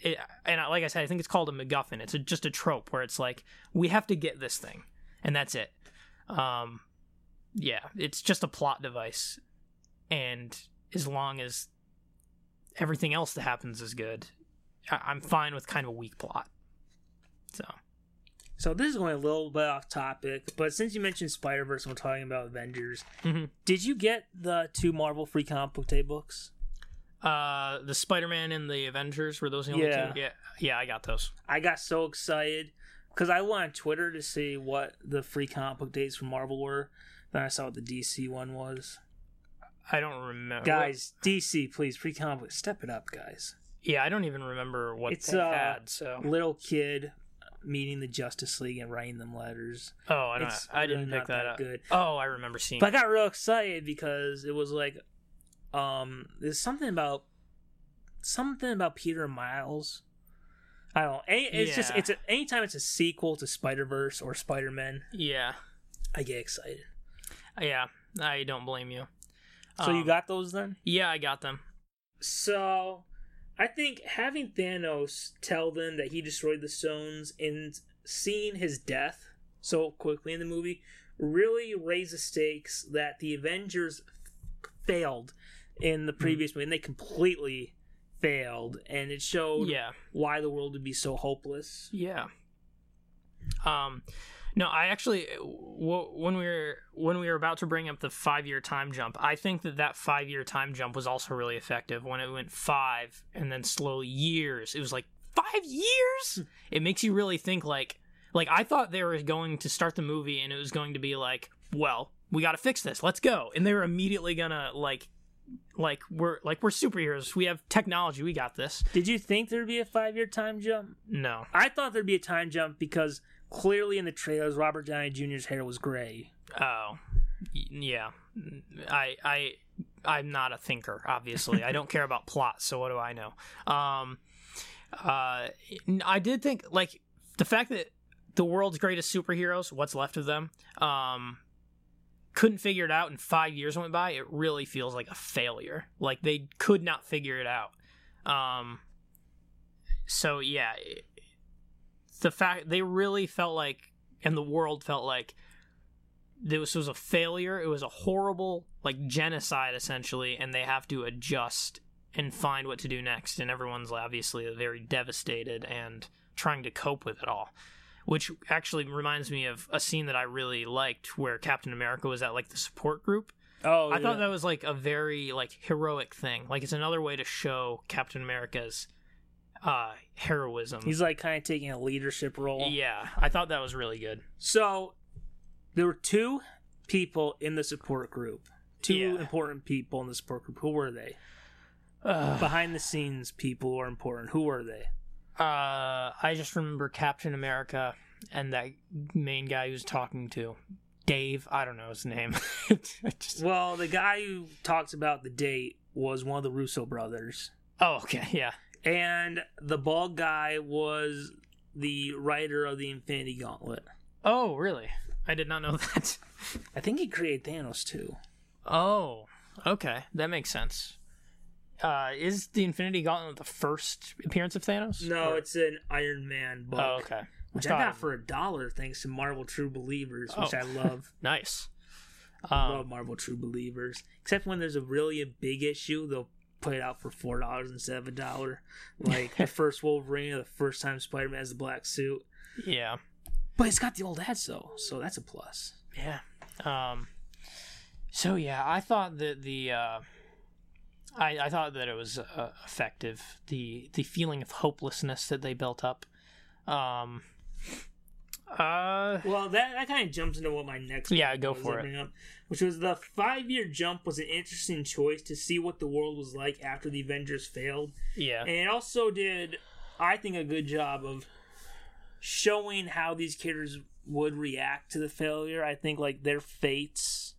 it, and like I said, I think it's called a MacGuffin. It's a, just a trope where it's like we have to get this thing, and that's it. Um, yeah, it's just a plot device, and as long as everything else that happens is good, I- I'm fine with kind of a weak plot. So So this is going a little bit off topic, but since you mentioned Spider Verse and we're talking about Avengers, Mhm. did you get the two Marvel free comic book day books? uh, the Spider-Man and the Avengers were those the only Yeah. two? Yeah, yeah, I got those. I got so excited because I went on Twitter to see what the free comic book days for Marvel were. Then I saw what the DC one was. I don't remember. Guys, DC, please free comic book, step it up, guys. yeah, I don't even remember what It's, they uh, had. So Little kid meeting the Justice League and writing them letters. oh, I don't. It's I didn't really pick that that up. good. Oh, I remember seeing. But I got real excited because it was like, um, there's something about something about Peter Miles. I don't. Any, it's just it's a, anytime it's a sequel to Spider Verse or Spider Man, yeah, I get excited. yeah. I don't blame you. So you Um, got those then? Yeah, I got them. So I think having Thanos tell them that he destroyed the stones and seeing his death so quickly in the movie really raised the stakes that the Avengers failed in the Hmm. previous movie and they completely failed and it showed Yeah, why the world would be so hopeless. yeah. Um, no, I actually, when we were when we were about to bring up the five year time jump, I think that that five year time jump was also really effective when it went five and then slowly years. It was like five years. Hmm. it makes you really think like like I thought they were going to start the movie and it was going to be like, well, we got to fix this. Let's go. And they were immediately gonna like like we're like we're superheroes. We have technology. We got this. Did you think there'd be a five year time jump? No. I thought there'd be a time jump because clearly in the trailers Robert Downey Jr.'s hair was gray. Oh, yeah. I I I'm not a thinker. Obviously, I don't [LAUGHS] care about plot. So what do I know? Um, uh, I did think like the fact that the world's greatest superheroes, what's left of them, um, couldn't figure it out, and five years went by. It really feels like a failure. Like they could not figure it out. Um, so yeah, the fact they really felt like, and the world felt like this was a failure. It was a horrible like genocide essentially, and they have to adjust and find what to do next. And everyone's obviously very devastated and trying to cope with it all. Which actually reminds me of a scene that I really liked where Captain America was at like the support group. Oh, I thought that was like a very like heroic thing. Like it's another way to show Captain America's uh heroism. he's like kind of taking a leadership role. yeah, I thought that was really good. So there were two people in the support group. Two Yeah. important people in the support group. Who were they? Uh, Behind the scenes people who are important. Who were they? Uh, I just remember Captain America and that main guy he was talking to, Dave. I don't know his name. [LAUGHS] Just- Well, the guy who talks about the date was one of the Russo brothers. oh, okay, yeah. And the bald guy was the writer of the Infinity Gauntlet. Oh, really? I did not know [LAUGHS] that. I think he created Thanos too. Oh, okay, that makes sense. Uh, is the Infinity Gauntlet the first appearance of Thanos? No, Or- it's an Iron Man book. Oh, okay. Which I, got for a dollar thanks to Marvel True Believers, which Oh. I love. [LAUGHS] Nice. I Um, love Marvel True Believers. Except when there's a really a big issue, they'll put it out for four dollars instead of a dollar. Like the [LAUGHS] first Wolverine, the first time Spider Man has the black suit. yeah. But it's got the old ads though, so that's a plus. Yeah. Um. So yeah, I thought that the uh, I I thought that it was uh, effective. The the feeling of hopelessness that they built up. Um. Uh, Well, that, that kind of jumps into what my next Yeah, go was for it. Up, which was the five year jump was an interesting choice to see what the world was like after the Avengers failed, yeah, and it also did, I think, a good job of showing how these characters would react to the failure. I think like their fates,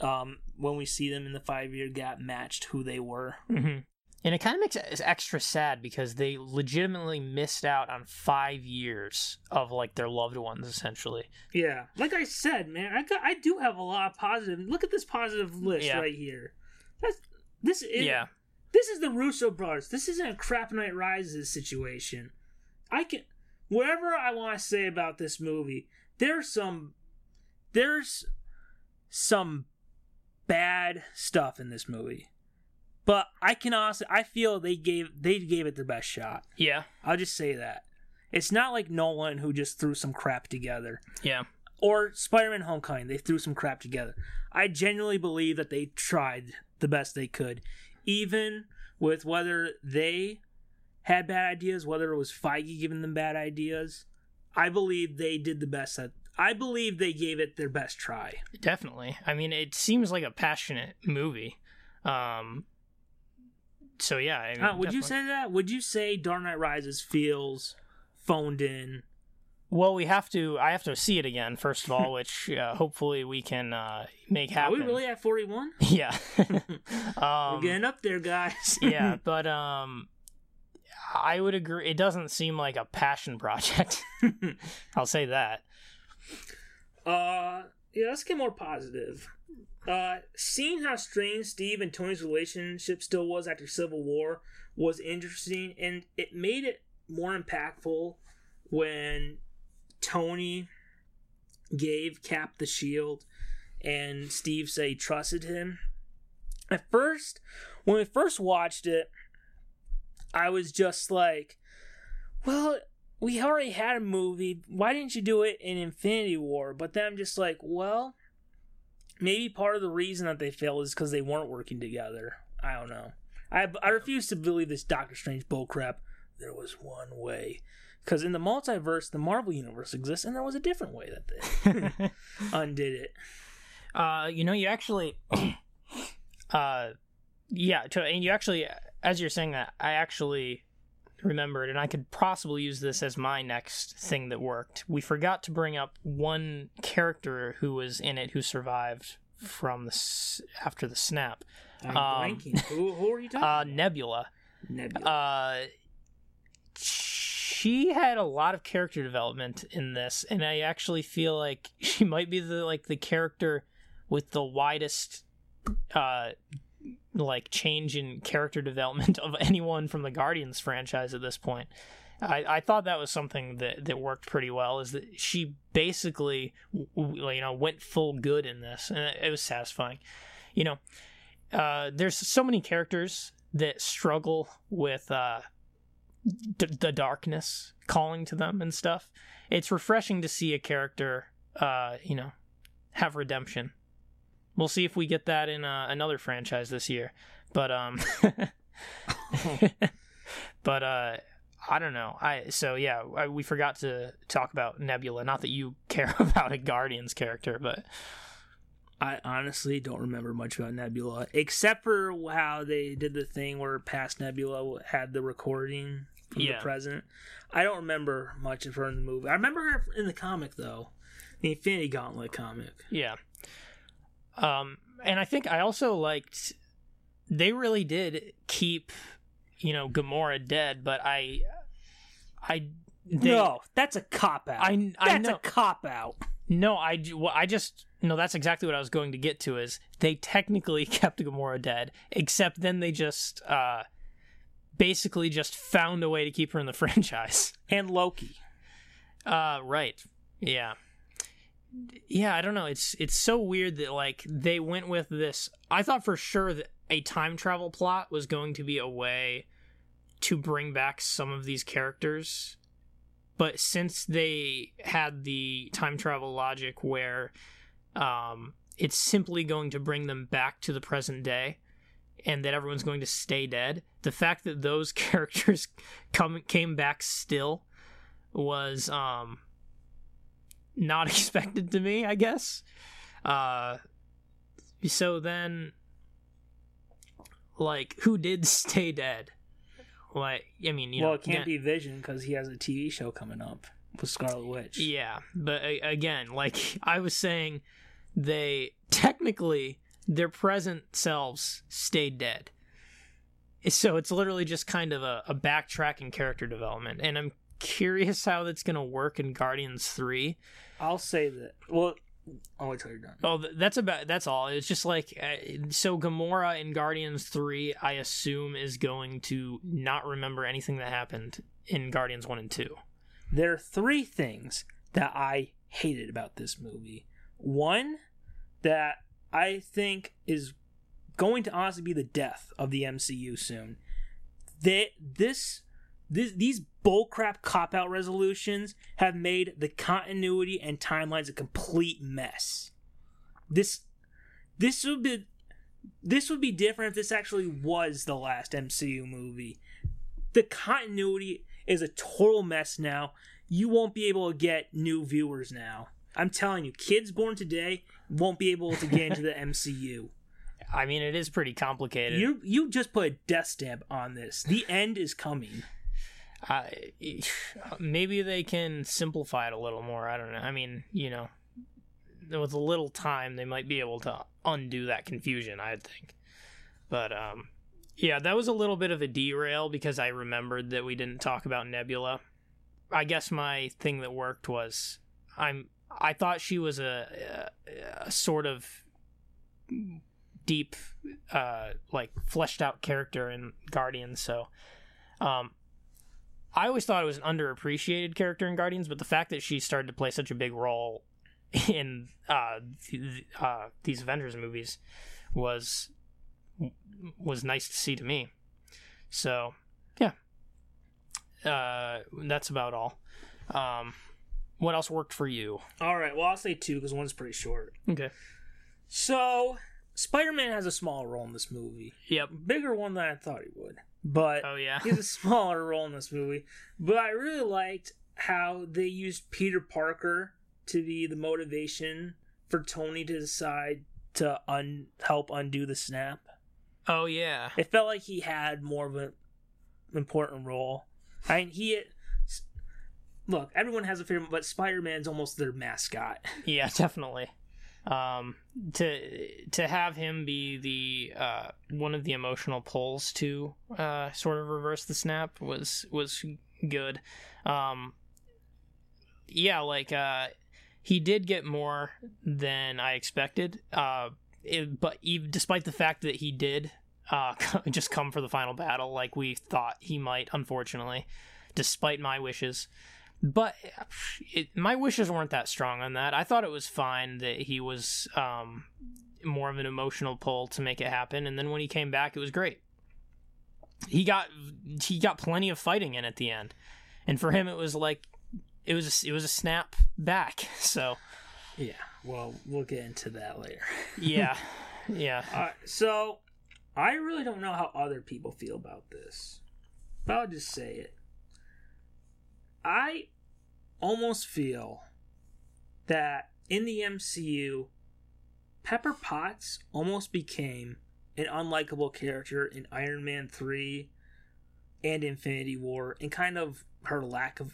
um, when we see them in the five year gap, matched who they were. hmm and it kind of makes it extra sad because they legitimately missed out on five years of like their loved ones, essentially. Yeah, like I said, man, I got, I do have a lot of positive. Look at this positive list Yeah. right here. That's this is yeah, This is the Russo brothers. This isn't a Crap Night Rises situation. I can whatever I want to say about this movie. There's some there's some bad stuff in this movie. But I can honestly I feel they gave they gave it their best shot. yeah, I'll just say that. It's not like Nolan who just threw some crap together yeah. or Spider-Man: Homecoming, they threw some crap together. I genuinely believe that they tried the best they could, even with whether they had bad ideas, whether it was Feige giving them bad ideas. I believe they did the best that I believe they gave it their best try. Definitely. I mean, it seems like a passionate movie. Um. So yeah, I mean, Uh, would you say that? Would you say Dark Knight Rises feels phoned in? Well, we have to. I have to see it again first of all, [LAUGHS] which uh, hopefully we can uh, make Are happen. we really at forty-one? [LAUGHS] Yeah. [LAUGHS] We're um, getting up there, guys. yeah, but um, I would agree. It doesn't seem like a passion project. I'll say that. Uh, yeah, let's get more positive. Uh, seeing how strained Steve and Tony's relationship still was after Civil War was interesting, and it made it more impactful when Tony gave Cap the shield and Steve said he trusted him. At first, when we first watched it, I was just like, well, we already had a movie. Why didn't you do it in Infinity War? But then I'm just like, well, maybe part of the reason that they failed is because they weren't working together. I don't know. I, I refuse to believe this Doctor Strange bullcrap. There was one way. Because in the multiverse, the Marvel Universe exists, and there was a different way that they [LAUGHS] [LAUGHS] undid it. Uh, you know, you actually, [CLEARS THROAT] uh, yeah, to, and you actually, as you're saying that, I actually remembered, and I could possibly use this as my next thing that worked. We forgot to bring up one character who was in it who survived from the s- after the snap. I'm Um, blanking. Who, who are you talking [LAUGHS] Uh, about? Nebula. Nebula. Uh, she had a lot of character development in this, and I actually feel like [LAUGHS] she might be the like the character with the widest uh like change in character development [LAUGHS] of anyone from the Guardians franchise at this point. I, I thought that was something that, that worked pretty well. Is that she basically, you know, went full good in this, and it was satisfying. You know, uh, there's so many characters that struggle with uh, d- the darkness calling to them and stuff. It's refreshing to see a character, uh, you know, have redemption. We'll see if we get that in uh, another franchise this year, but um, [LAUGHS] [LAUGHS] but uh, I don't know. I so yeah, I, we forgot to talk about Nebula. Not that you care [LAUGHS] about a Guardians character, but I honestly don't remember much about Nebula, except for how they did the thing where past Nebula had the recording from Yeah. the present. I don't remember much of her in the movie. I remember her in the comic though, the Infinity Gauntlet comic. Yeah. Um, and I think I also liked they really did keep, you know, Gamora dead, but I, I, they, no, that's a cop out. I, I that's know. a cop out. No, I, well, I just no. That's exactly what I was going to get to. Is they technically [LAUGHS] kept Gamora dead, except then they just, uh, basically just found a way to keep her in the [LAUGHS] franchise. And Loki. Uh, right. Yeah. Yeah, I don't know. It's it's so weird that like they went with this. I thought for sure that a time travel plot was going to be a way to bring back some of these characters. But since they had the time travel logic where um it's simply going to bring them back to the present day and that everyone's going to stay dead, the fact that those [LAUGHS] characters come came back still was um not [LAUGHS] expected to me, I guess. Uh, so then, like, who did stay dead? Like, I mean, you well, know, it can't be Vision because he has a TV show coming up with Scarlet Witch. Yeah, but again, like [LAUGHS] I was saying, they technically their present selves stayed dead. So it's literally just kind of a, a backtracking character development, and I'm curious how that's gonna work in Guardians Three. I'll say that. Well, I'll wait till you're done. Oh, that's about that's all. It's just like uh, so Gamora in Guardians Three, I assume is going to not remember anything that happened in Guardians One and Two. There are three things that I hated about this movie. One that I think is going to honestly be the death of the MCU soon. That this, this these bullcrap cop out resolutions have made the continuity and timelines a complete mess. This this would be this would be different if this actually was the last MCU movie. The continuity is a total mess now. You won't be able to get new viewers now. I'm telling you, kids born today won't be able to get into the [LAUGHS] MCU. I mean, it is pretty complicated. You you just put a death stamp on this. The end is coming. Uh, maybe they can simplify it a little more. I don't know. I mean, you know, with a little time, they might be able to undo that confusion. I think, but um, yeah, that was a little bit of a derail because I remembered that we didn't talk about Nebula. I guess my thing that worked was I'm. I thought she was a, a, a sort of deep, uh, like fleshed out character in Guardians. So, um, I always thought it was an underappreciated character in Guardians, but the fact that she started to play such a big role [LAUGHS] in uh, th- uh, these Avengers movies was was nice to see to me. So, yeah, uh, that's about all. Um, what else worked for you? All right, well I'll say two because one's pretty short. Okay. So Spider-Man has a small role in this movie, Yep. bigger one than I thought he would. But Oh yeah. he has a smaller role in this movie. But I really liked how they used Peter Parker to be the motivation for Tony to decide to un- help undo the snap. Oh yeah. It felt like he had more of an important role. I mean, he look. Everyone has a favorite, but Spider Man's almost their mascot. Yeah, [LAUGHS] definitely. Um, to to have him be the uh, one of the emotional pulls to uh, sort of reverse the snap was was good. Um, yeah, like uh, he did get more than I expected. Uh, it, but even, despite the fact that he did uh, [LAUGHS] just come for the final battle, like we thought he might, unfortunately, despite my wishes. But it, my wishes weren't that strong on that. I thought it was fine that he was um, more of an emotional pull to make it happen, and then when he came back, it was great. He got he got plenty of fighting in at the end, and for him, it was like it was a, it was a snap back. [LAUGHS] So Yeah. Well, we'll get into that later. [LAUGHS] yeah, yeah. Uh, so, I really don't know how other people feel about this, but I'll just say it. I almost feel that in the MCU, Pepper Potts almost became an unlikable character in Iron Man 3 and Infinity War, and kind of her lack of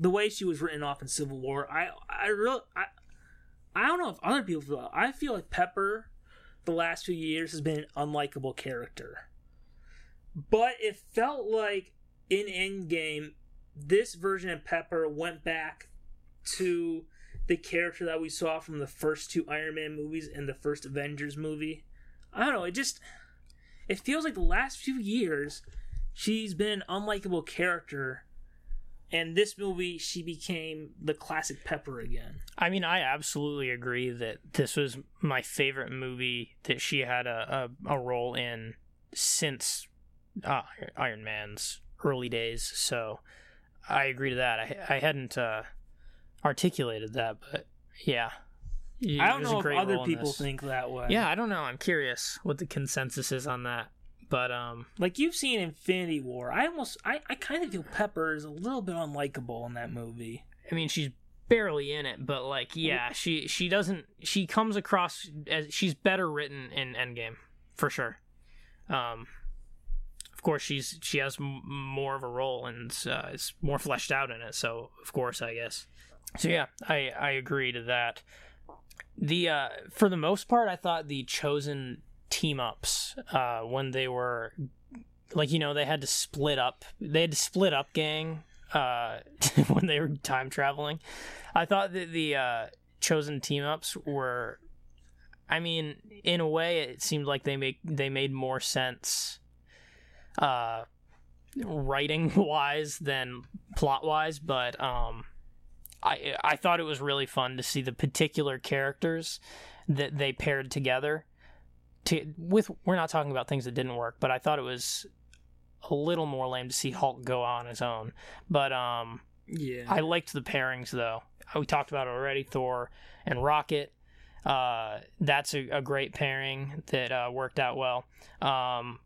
the way she was written off in Civil War. I I really I I don't know if other people feel. I feel like Pepper the last few years has been an unlikable character. But it felt like in Endgame, this version of Pepper went back to the character that we saw from the first two Iron Man movies and the first Avengers movie. I don't know, it just it feels like the last few years she's been an unlikable character and this movie she became the classic Pepper again. I mean, I absolutely agree that this was my favorite movie that she had a, a, a role in since uh, Iron Man's early days. So I agree to that. I, I hadn't uh, articulated that, but yeah. I don't know if other people think that way. Yeah, I don't know. I'm curious what the consensus is on that. But um, Like you've seen Infinity War. I almost I, I kind of feel Pepper is a little bit unlikable in that movie. I mean, she's barely in it, but like yeah, she she doesn't she comes across as she's better written in Endgame for sure. Um, of course she's she has m- more of a role and uh, is more fleshed out in it. So of course I guess. So yeah, I I agree to that. The uh, for the most part, I thought the chosen team ups uh, when they were like you know they had to split up they had to split up gang uh, [LAUGHS] when they were time traveling. I thought that the uh, chosen team ups were, I mean, in a way, it seemed like they make they made more sense, uh, writing [LAUGHS] wise than plot wise. But um, I I thought it was really fun to see the particular characters that they paired together. To with we're not talking about things that didn't work, but I thought it was a little more lame to see Hulk go on his own. But um, Yeah. I liked the pairings though. We talked about it already. Thor and Rocket. Uh, that's a, a great pairing that uh, worked out well. Um,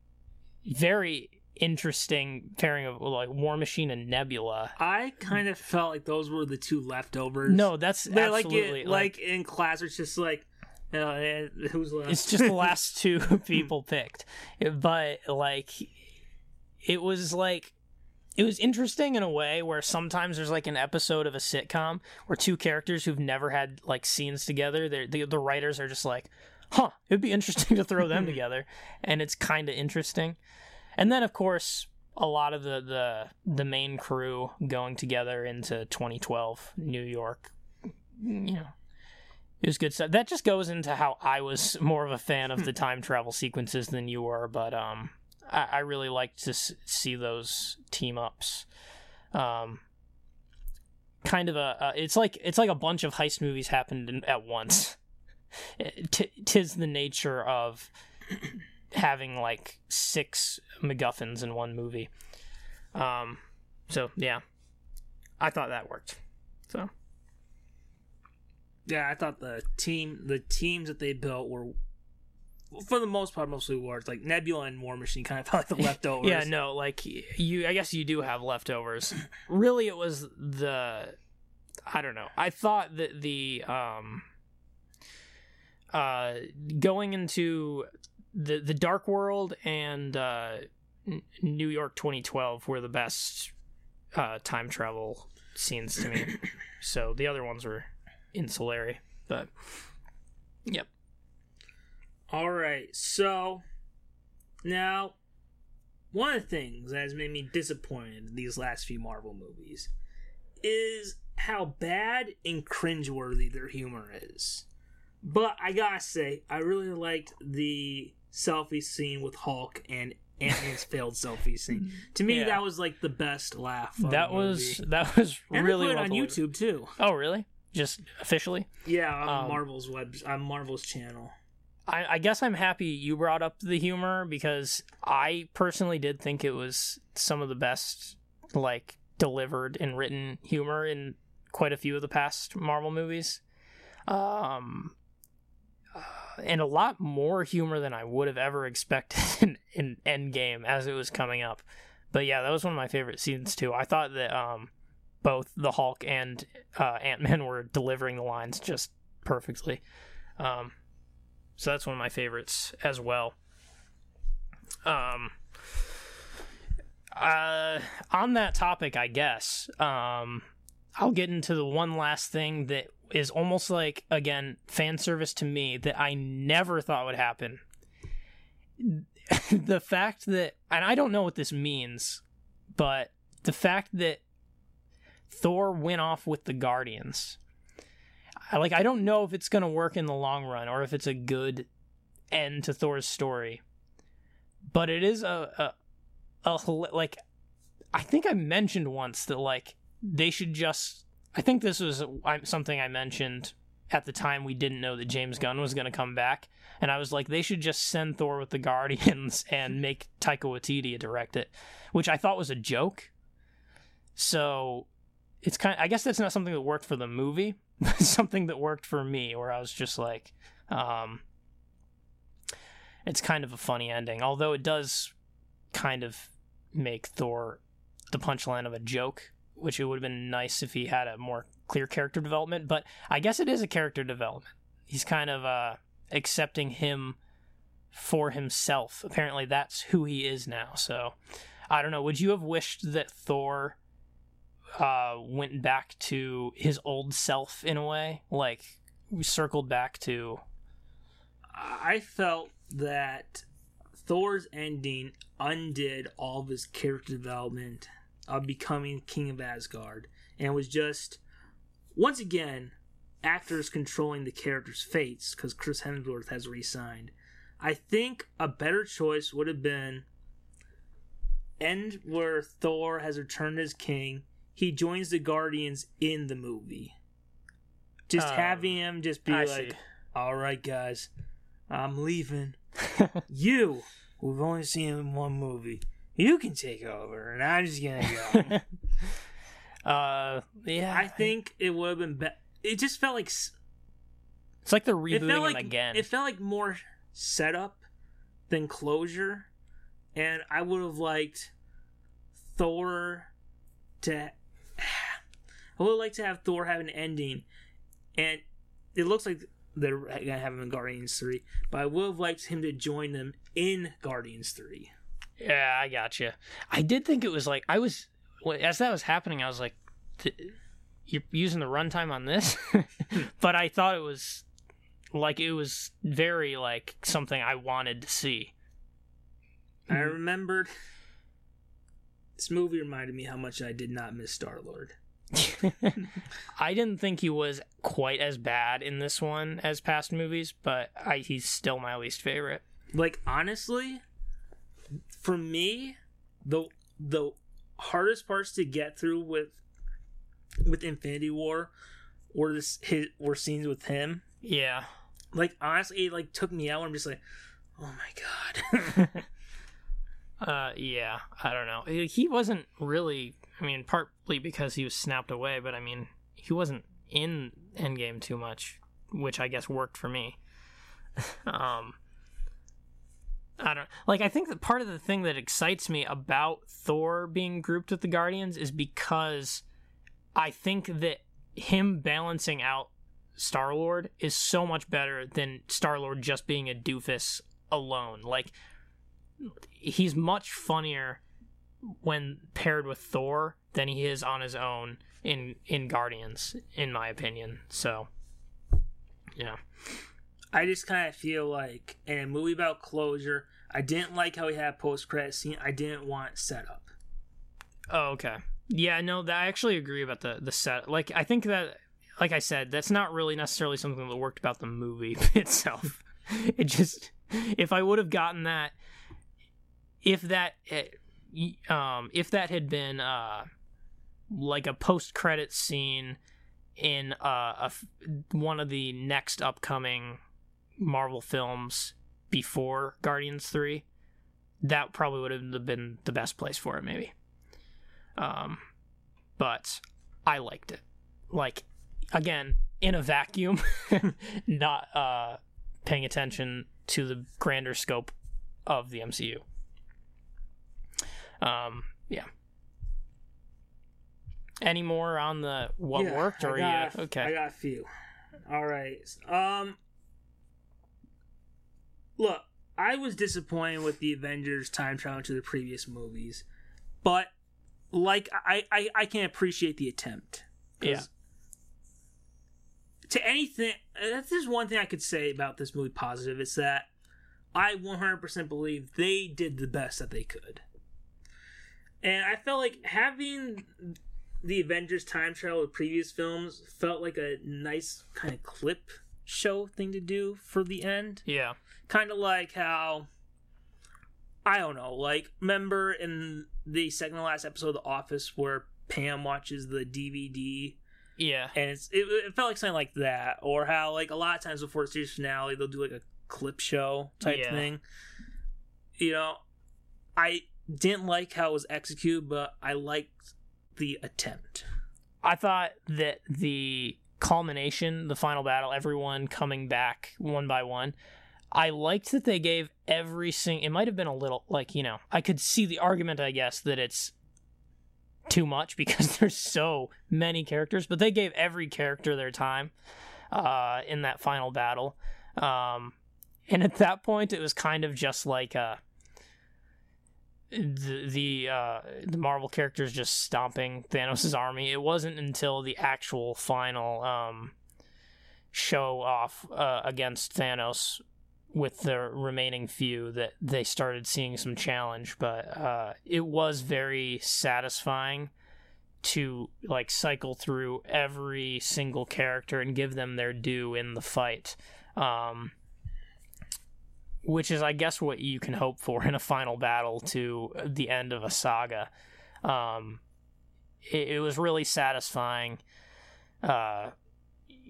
very interesting pairing of like War Machine and Nebula. I kind of felt like those were the two leftovers. No, that's they're like it, like in class. It's just like uh, eh, who's left? it's just the [LAUGHS] last two [LAUGHS] people picked but like it was like it was interesting in a way where sometimes there's like an episode of a sitcom where two characters who've never had like scenes together the, the writers are just like huh it'd be interesting to throw them [LAUGHS] together and it's kind of interesting and then of course a lot of the, the the main crew going together into 2012 new york you know it was good stuff. That just goes into how I was more of a fan of the time travel sequences than you were, but um, I, I really liked to s- see those team ups. Um, kind of a, uh, it's like it's like a bunch of heist movies happened in, at once. T- tis the nature of having like six MacGuffins in one movie. Um, so yeah, I thought that worked. So. yeah, I thought the team, the teams that they built were, for the most part, mostly words like Nebula and War Machine kind of [LAUGHS] felt like the leftovers. Yeah, no, like you. I guess you do have leftovers. really, it was the. I don't know. I thought that the um. Uh, going into the the Dark World and uh, N- New York 2012 were the best uh, time travel scenes to me. [CLEARS THROAT] so the other ones were insulary, but yep. All right, so now one of the things that has made me disappointed in these last few Marvel movies is how bad and cringeworthy their humor is. But I gotta say, I really liked the selfie scene with Hulk and Ant Man's [LAUGHS] failed selfie scene. To me, Yeah. that was like the best laugh. That the was movie. [LAUGHS] that was and really they put it well on delivered. YouTube too. Oh, really? Just officially? Yeah, on Um, Marvel's web, on Marvel's channel. I, I guess I'm happy you brought up the humor because I personally did think it was some of the best, like, delivered and written humor in quite a few of the past Marvel movies. Um, and a lot more humor than I would have ever expected [LAUGHS] in, in Endgame as it was coming up. But yeah, that was one of my favorite scenes too. I thought that um, both the Hulk and uh, Ant Man were delivering the lines just perfectly. Um, so that's one of my favorites as well. Um, uh, on that topic, I guess, um, I'll get into the one last thing that is almost like, again, fan service to me that I never thought would happen. [LAUGHS] the fact that, and I don't know what this means, but the fact that Thor went off with the Guardians. I, like I don't know if it's going to work in the long run or if it's a good end to Thor's story. But it is a a, a like I think I mentioned once that like they should just I think this was uh, something I mentioned at the time we didn't know that James Gunn was going to come back and I was like they should just send Thor with the Guardians [LAUGHS] and make Taika Waititi direct it, which I thought was a joke. So it's kind I guess that's not something that worked for the movie, [LAUGHS] but something that worked for me where I was just like um it's kind of a funny ending, although it does kind of make Thor the punchline of a joke which it would have been nice if he had a more clear character development. But I guess it is a character development. He's kind of uh, accepting him for himself. Apparently, that's who he is now. So I don't know. Would you have wished that Thor uh, went back to his old self in a way? Like circled back to. I felt that Thor's ending undid all of his character development of becoming King of Asgard and was just, once again, actors controlling the character's fates because Chris Hemsworth has re signed. I think a better choice would have been end where Thor has returned as king. He joins the Guardians in the movie. Just Um, having him just be I like, see. all right, guys, I'm leaving. [LAUGHS] you, we've only seen him in one movie. You can take over, and I'm just gonna go. [LAUGHS] uh, yeah. I think it would have been better. It just felt like s- it's like they're it rebooting felt like him again. it felt like more setup than closure, and I would have liked Thor to. I would like to have Thor have an ending, and it looks like they're gonna have him in Guardians three. But I would have liked him to join them in Guardians three. Yeah, I got you. I did think it was like I was as that was happening. I was like, "You're using the runtime on this," [LAUGHS] but I thought it was like it was very like something I wanted to see. I remembered this movie reminded me how much I did not miss Star Lord. [LAUGHS] I didn't think he was quite as bad in this one as past movies, but I, he's still my least favorite. Like honestly, for me, the the hardest parts to get through with with Infinity War were this his were scenes with him. Yeah, Like honestly, it like took me out. I'm just like, oh my god. [LAUGHS] uh, yeah. I don't know. He he wasn't really. I mean, partly because he was snapped away, but I mean, he wasn't in Endgame too much, which I guess worked for me. [LAUGHS] um, I don't like. I think that part of the thing that excites me about Thor being grouped with the Guardians is because I think that him balancing out Star Lord is so much better than Star Lord just being a doofus alone. Like he's much funnier when paired with Thor than he is on his own in in Guardians, in my opinion. So, yeah, I just kind of feel like in a movie about closure, I didn't like how he had post credit scene. I didn't want setup. Oh, okay. Yeah, no, that, I actually agree about the the set. Like, I think that, like I said, that's not really necessarily something that worked about the movie [LAUGHS] itself. it just, if I would have gotten that, if that, eh, um, if that had been uh, like a post credit scene in uh, a one of the next upcoming Marvel films before Guardians Three, that probably would have been the best place for it, maybe. Um, but I liked it. Like again, in a vacuum, [LAUGHS] not uh, paying attention to the grander scope of the MCU. Um, yeah. Any more on the what Yeah, worked, I or got yeah? Okay. I got a few. All right. Um, look, I was disappointed with the Avengers time travel to the previous movies, but like I, I, I can appreciate the attempt. Yeah. To anything, that's just one thing I could say about this movie. Positive is that I 100% believe they did the best that they could, and I felt like having the Avengers time travel to previous films felt like a nice kind of clip show thing to do for the end. yeah. Kind of like how I don't know, like remember in the second to last episode of The Office where Pam watches the DVD Yeah. and it's it, it felt like something like that, or how like a lot of times before the series finale they'll do like a clip show type Yeah. thing. You know, I didn't like how it was executed, but I liked the attempt. I thought that the culmination, the final battle, everyone coming back one by one. I liked that they gave every single. It might have been a little like you know I could see the argument, I guess, that it's too much [LAUGHS] because there's so many characters, but they gave every character their time uh, in that final battle. Um, and at that point, it was kind of just like uh, the the, uh, the Marvel characters just stomping Thanos' army. It wasn't until the actual final um, show off uh, against Thanos with the remaining few that they started seeing some challenge but uh, it was very satisfying to like cycle through every single character and give them their due in the fight um, which is i guess what you can hope for in a final battle to the end of a saga. Um, it, it was really satisfying uh,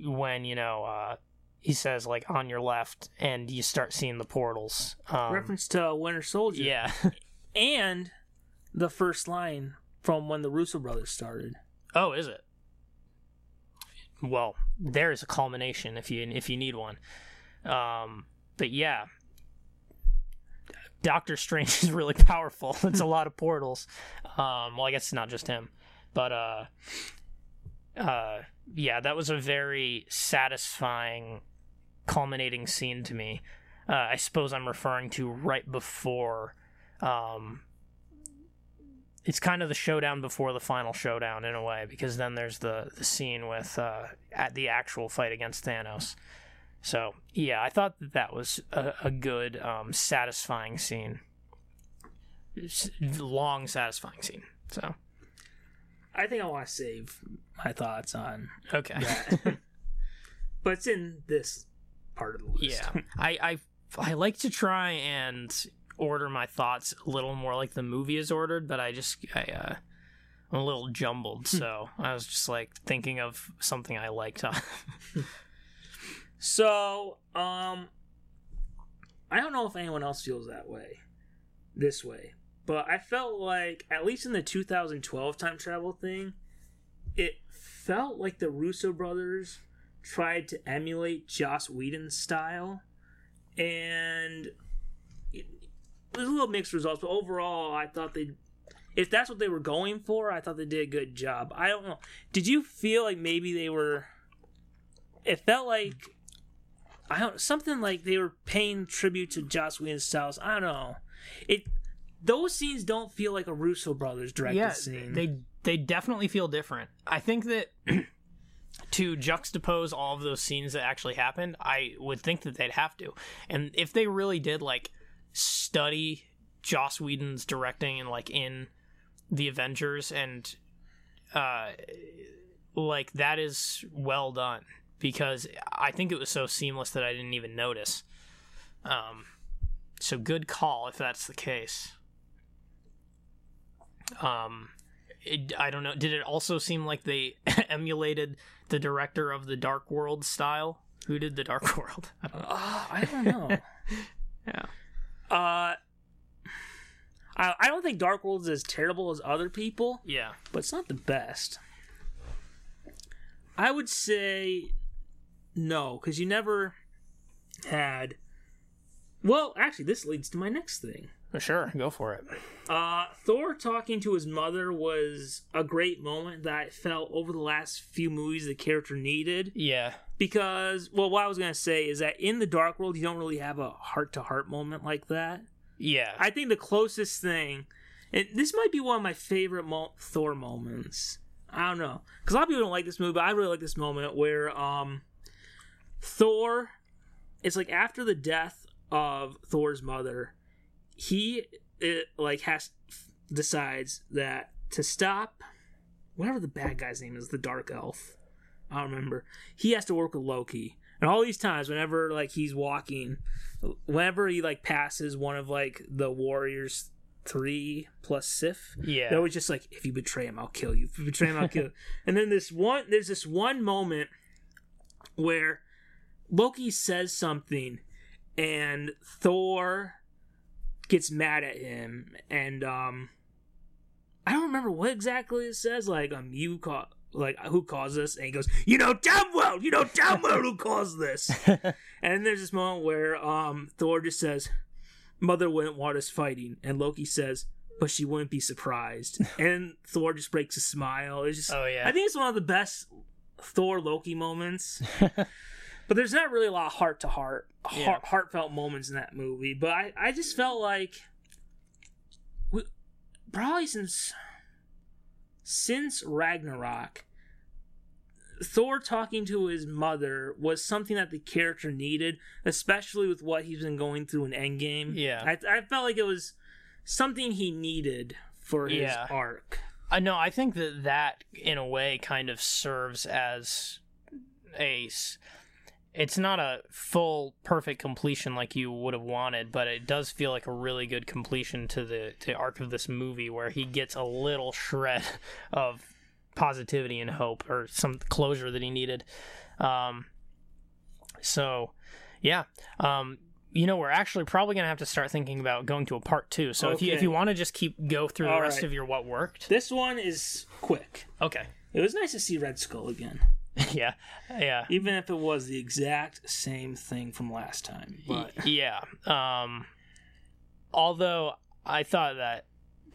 when you know uh, he says like on your left, and you start seeing the portals. Um, Reference to Winter Soldier. Yeah, [LAUGHS] And the first line from when the Russo brothers started. Oh, is it? Well, there's a culmination if you if you need one. Um, but yeah, Doctor Strange [LAUGHS] is really powerful. [LAUGHS] It's a lot of portals. Um, well, I guess it's not just him, but uh, uh, yeah, that was a very satisfying, culminating scene to me. Uh, I suppose I'm referring to right before. Um, it's kind of the showdown before the final showdown in a way, because then there's the the scene with uh, at the actual fight against Thanos. So yeah, I thought that that was a, a good, um, satisfying scene. S- long, satisfying scene. So I think I want to save my thoughts on okay. that. [LAUGHS] but it's in this part of the list. Yeah, [LAUGHS] I, I I like to try and order my thoughts a little more like the movie is ordered, but I just I uh, I'm a little jumbled, so I was just like thinking of something I liked. [LAUGHS] So, um, I don't know if anyone else feels that way, this way, but I felt like, at least in the 2012 time travel thing, it felt like the Russo brothers tried to emulate Joss Whedon's style, and it, it was a little mixed results, but overall, I thought they. If that's what they were going for, I thought they did a good job. I don't know. Did you feel like maybe they were? It felt like I don't something like they were paying tribute to Joss Whedon's styles. I don't know. It those scenes don't feel like a Russo brothers directed yeah, scene. they they definitely feel different. I think that [CLEARS THROAT] to juxtapose all of those scenes that actually happened, I would think that they'd have to. And if they really did like study Joss Whedon's directing and like in the Avengers and uh like that is well done because I think it was so seamless that I didn't even notice. Um so good call if that's the case. Um it, I don't know. Did it also seem like they [LAUGHS] emulated the director of the Dark World style? Who did the Dark [LAUGHS] World? I don't know. Uh, I don't know. [LAUGHS] Yeah. uh I, I don't think Dark World is as terrible as other people, Yeah. but it's not the best. I would say no, because you never had. Well, actually, this leads to my next thing. Sure, go for it. Uh, Thor talking to his mother was a great moment that I felt over the last few movies the character needed. Yeah. Because, well, what I was going to say is that in the Dark World, you don't really have a heart to heart moment like that. Yeah. I think the closest thing, and this might be one of my favorite mo- Thor moments. I don't know, because a lot of people don't like this movie, but I really like this moment where um, Thor, it's like after the death of Thor's mother, he it, like has decides that to stop whatever the bad guy's name is, the Dark Elf. I don't remember. He has to work with Loki. And all these times, whenever like he's walking, whenever he like passes one of like the Warriors three plus Sif, Yeah. they're always just like, if you betray him, I'll kill you. If you betray him, I'll kill you. and then this one, there's this one moment where Loki says something, and Thor gets mad at him, and um, I don't remember what exactly it says. Like, um, you call. Like who caused this? And he goes, "You know damn well, you know damn well who caused this." [LAUGHS] and there's this moment where um Thor just says, "Mother wouldn't want us fighting," and Loki says, but she wouldn't be surprised. [LAUGHS] and Thor just breaks a smile. It's just, Oh yeah. I think it's one of the best Thor Loki moments. [LAUGHS] but there's not really a lot of heart to heart, heartfelt moments in that movie. But I, I just felt like, we, probably since since Ragnarok, Thor talking to his mother was something that the character needed, especially with what he's been going through in Endgame. Yeah. I, I felt like it was something he needed for his Yeah. arc. I know. I think that that, in a way, kind of serves as a. It's not a full, perfect completion like you would have wanted, but it does feel like a really good completion to the to the arc of this movie, where he gets a little shred [LAUGHS] of positivity and hope, or some closure that he needed. Um, so, yeah. Um, you know, we're actually probably gonna have to start thinking about going to a part two. So if you if you want to just keep go through the rest right. of your what worked, This one is quick. okay. It was nice to see Red Skull again, [LAUGHS] yeah, yeah, even if it was the exact same thing from last time. But yeah. Um, although I thought that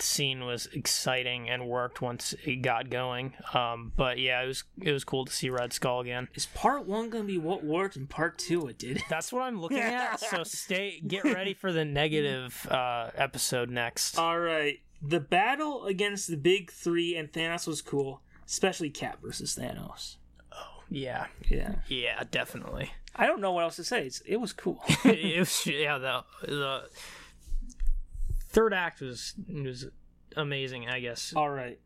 scene was exciting and worked once it got going. Um, but yeah, it was it was cool to see Red Skull again. is part one gonna be what worked and part two it did? That's what I'm looking at. [LAUGHS] So stay, get ready for the negative uh, episode next. All right, the battle against the big three and Thanos was cool, especially Cap versus Thanos. Yeah, Yeah, yeah, definitely. I don't know what else to say. It's, it was cool. [LAUGHS] it was, yeah, the the third act was was amazing. I guess. All right,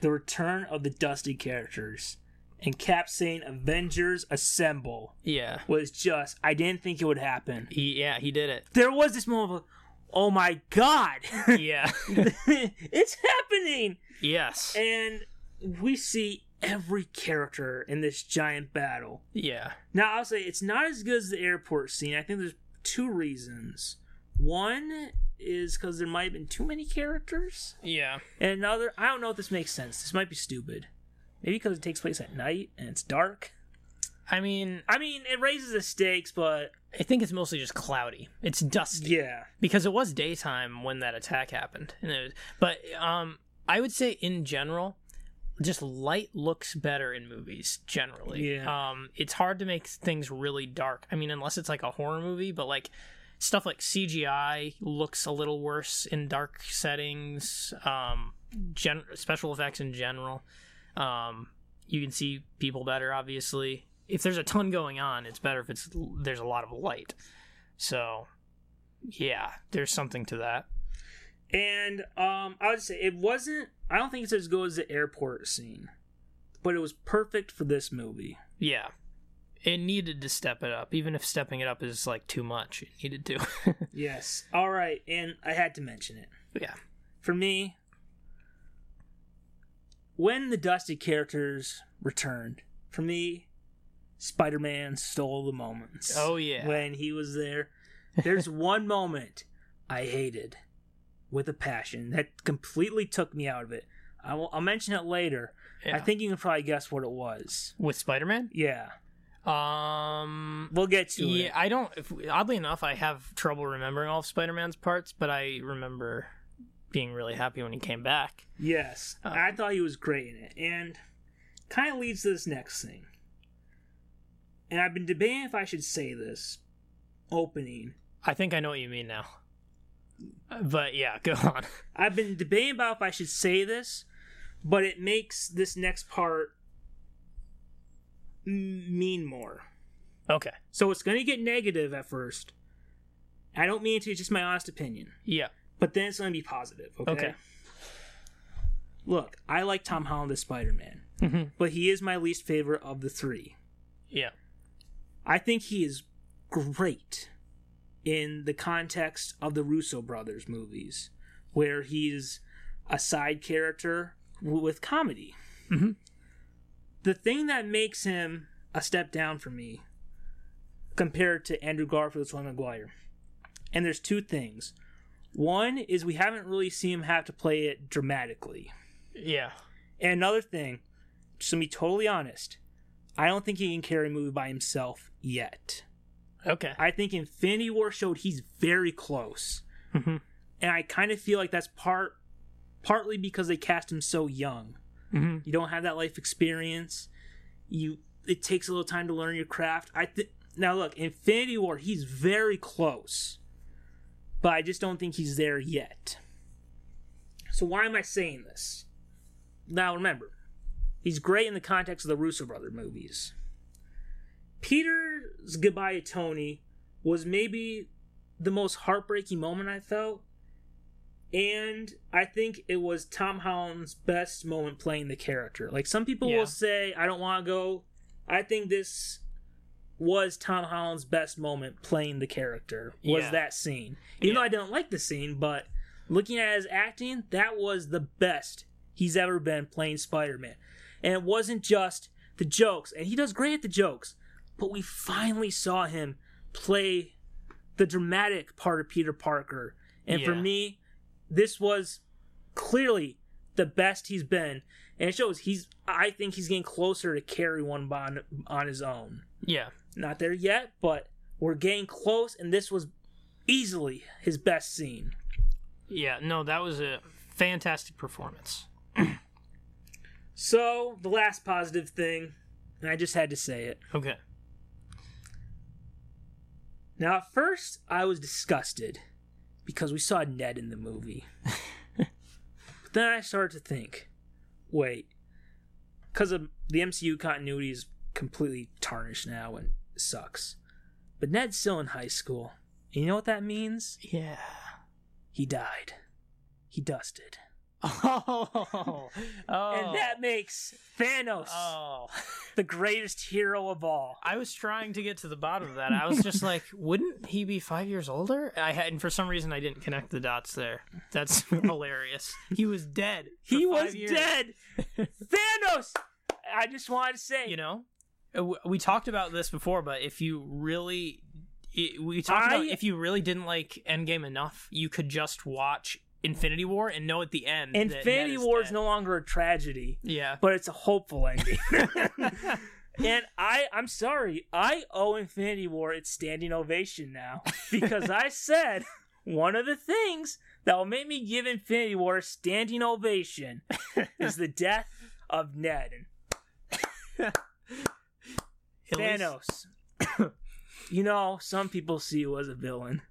the return of the Dusty characters and Cap saying "Avengers Assemble" Yeah, was just I didn't think it would happen. he yeah he did it. There was this moment of, oh my god, Yeah. [LAUGHS] it's happening, yes. and we see every character in this giant battle. Yeah. Now I'll say it's not as good as the airport scene. I think there's two reasons. One is because there might have been too many characters, Yeah. and another I don't know if this makes sense. This might be stupid. Maybe because it takes place at night and it's dark. I mean, I mean, it raises the stakes, but I think it's mostly just cloudy. It's dusty yeah, because it was daytime when that attack happened. And it was, but um, I would say in general, just light looks better in movies generally. Yeah. Um, it's hard to make things really dark. I mean, unless it's like a horror movie, but like stuff like CGI looks a little worse in dark settings. Um, gen- special effects in general. Um, you can see people better, obviously. If there's a ton going on, it's better if it's there's a lot of light. So, yeah, there's something to that. And um, I would say it wasn't. I don't think it's as good as the airport scene, but it was perfect for this movie. Yeah. It needed to step it up, even if stepping it up is like too much. It needed to. [LAUGHS] Yes. All right, and I had to mention it. yeah. For me, when the Dusty characters returned, for me, Spider Man stole the moments. Oh yeah. When he was there. There's [LAUGHS] one moment I hated with a passion that completely took me out of it. I will, I'll mention it later. yeah. I think you can probably guess what it was. with Spider-Man. Yeah. Um. We'll get to Yeah, it. I don't. If, oddly enough, I have trouble remembering all of Spider-Man's parts, but I remember being really happy when he came back. Yes. Uh, I thought he was great in it. And kind of leads to this next thing. And I've been debating if I should say this opening. I think I know what you mean now. But yeah, [LAUGHS] go on. I've been debating about if I should say this, but it makes this next part m- mean more. Okay. So it's going to get negative at first. I don't mean to, it's just my honest opinion. Yeah. But then it's going to be positive, okay? Okay. Look, I like Tom Holland as Spider Man, Mhm. but he is my least favorite of the three. Yeah. I think he is great in the context of the Russo brothers movies, where he's a side character with comedy. Mhm. The thing that makes him a step down for me compared to Andrew Garfield, Tobey Maguire, and there's two things. One is we haven't really seen him have to play it dramatically. Yeah. And another thing, just to be totally honest, I don't think he can carry a movie by himself yet. Okay. I think Infinity War showed he's very close. Mhm. and I kind of feel like that's part partly because they cast him so young. hmm You don't have that life experience. You it takes a little time to learn your craft. I think now look, Infinity War, he's very close. But I just don't think he's there yet. So why am I saying this? Now remember, he's great in the context of the Russo brother movies. Peter's goodbye to Tony was maybe the most heartbreaking moment I felt. And I think it was Tom Holland's best moment playing the character. Like some people Yeah. will say, I don't want to go. I think this was Tom Holland's best moment playing the character. Was Yeah. that scene? Even though I didn't like the scene, but looking at his acting, that was the best he's ever been playing Spider-Man. And it wasn't just the jokes, and he does great at the jokes, but we finally saw him play the dramatic part of Peter Parker. And for me, this was clearly the best he's been. And it shows he's I think he's getting closer to carry one on on his own. Yeah. Not there yet, but we're getting close and this was easily his best scene. Yeah. No, that was a fantastic performance. So, the last positive thing, and I just had to say it. Okay. Now, at first, I was disgusted because we saw Ned in the movie. [LAUGHS] but then I started to think wait, because of the MCU continuity is completely tarnished now and sucks. But Ned's still in high school. And you know what that means? Yeah. He died. He dusted. Oh. [LAUGHS] oh. And that makes Thanos Oh. the greatest hero of all. I was trying to get to the bottom of that. I was just like, [LAUGHS] wouldn't he be five years older? I had, and for some reason, I didn't connect the dots there. That's [LAUGHS] hilarious. He was dead. He was years. dead. Thanos! I just wanted to say. You know, Uh, we talked about this before, but if you really, we talked about if you really didn't like Endgame enough, you could just watch Infinity War and know at the end. Infinity War is dead. no longer a tragedy, Yeah. but it's a hopeful ending. [LAUGHS] [LAUGHS] and I, I'm sorry, I owe Infinity War its standing ovation now [LAUGHS] because I said one of the things that will make me give Infinity War a standing ovation is the death of Ned and At least- Thanos. [COUGHS] you know, some people see you as a villain,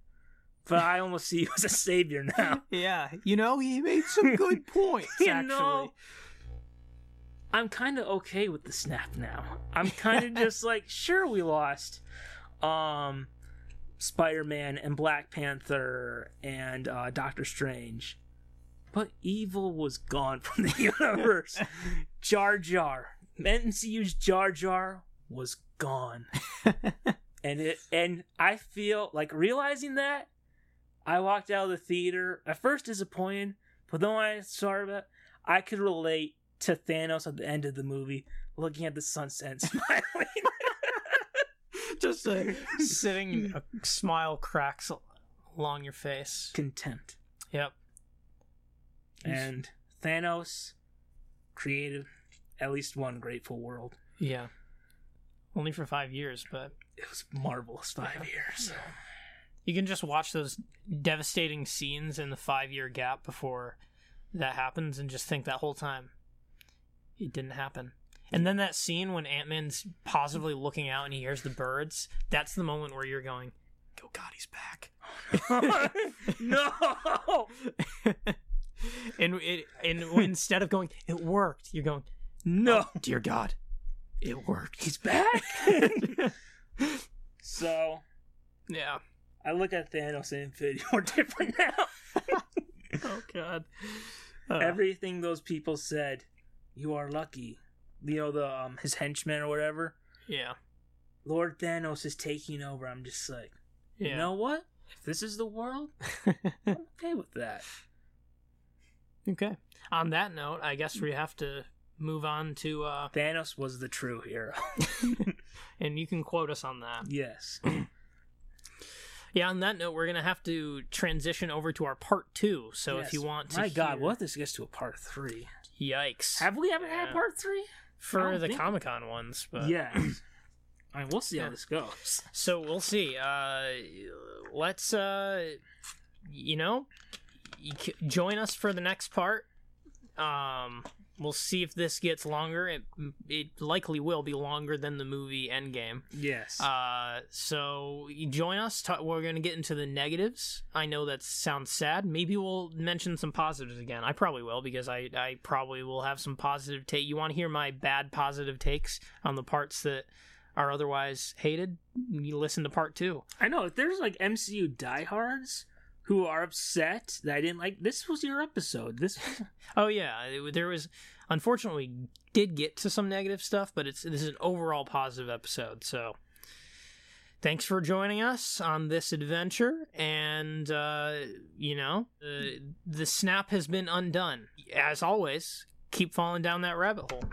but I almost see you as a savior now. [LAUGHS] Yeah, you know, he made some good [LAUGHS] points. You actually, know, I'm kind of okay with the snap now. I'm [LAUGHS] kind of just like, sure, we lost um, Spider-Man and Black Panther and uh, Doctor Strange, but evil was gone from the universe. Jar Jar, MCU's Jar Jar was gone, and it and I feel like realizing that. I walked out of the theater at first disappointed, but then when I saw it, I could relate to Thanos at the end of the movie, looking at the sunset and [LAUGHS] smiling. [LAUGHS] just a sitting, a smile cracks along your face. Contempt. Yep. And Thanos created at least one grateful world. Yeah. Only for five years, but It was marvelous five years. You can just watch those devastating scenes in the five year gap before that happens and just think that whole time it didn't happen. And then that scene when Ant Man's positively looking out and he hears the birds, that's the moment where you're going, Oh God, he's back. [LAUGHS] no! [LAUGHS] and it, and instead of going, It worked, you're going, No! "Oh, Dear God, it worked. He's back! [LAUGHS] so, yeah. I look at Thanos and Infinity [LAUGHS] War different now. [LAUGHS] Oh God. Uh, Everything those people said, you are lucky. You know, the um, his henchmen or whatever. yeah. Lord Thanos is taking over. I'm just like, Yeah. you know what? If this is the world, [LAUGHS] I'm okay with that. okay. On that note, I guess we have to move on to uh Thanos was the true hero. and you can quote us on that. yes. [CLEARS THROAT] Yeah, on that note, we're gonna have to transition over to our part two. So if you want to My God, what if this gets to a part three? Yikes. Have we ever had part three? For the Comic Con ones, but Yes. I mean, we'll see how this goes. so we'll see. Uh let's uh you know, join us for the next part. Um, we'll see if this gets longer. It it likely will be longer than the movie Endgame. Yes. Uh, so you join us. Ta- we're gonna get into the negatives. I know that sounds sad. Maybe we'll mention some positives again. I probably will because I I probably will have some positive take. You want to hear my bad positive takes on the parts that are otherwise hated? You listen to part two. I know if there's like MCU diehards who are upset that I didn't like this was your episode. This [LAUGHS] Oh yeah, it- there was. Unfortunately, we did get to some negative stuff, but it's this is an overall positive episode. So, thanks for joining us on this adventure. And uh, you know, uh, the snap has been undone. As always, keep falling down that rabbit hole.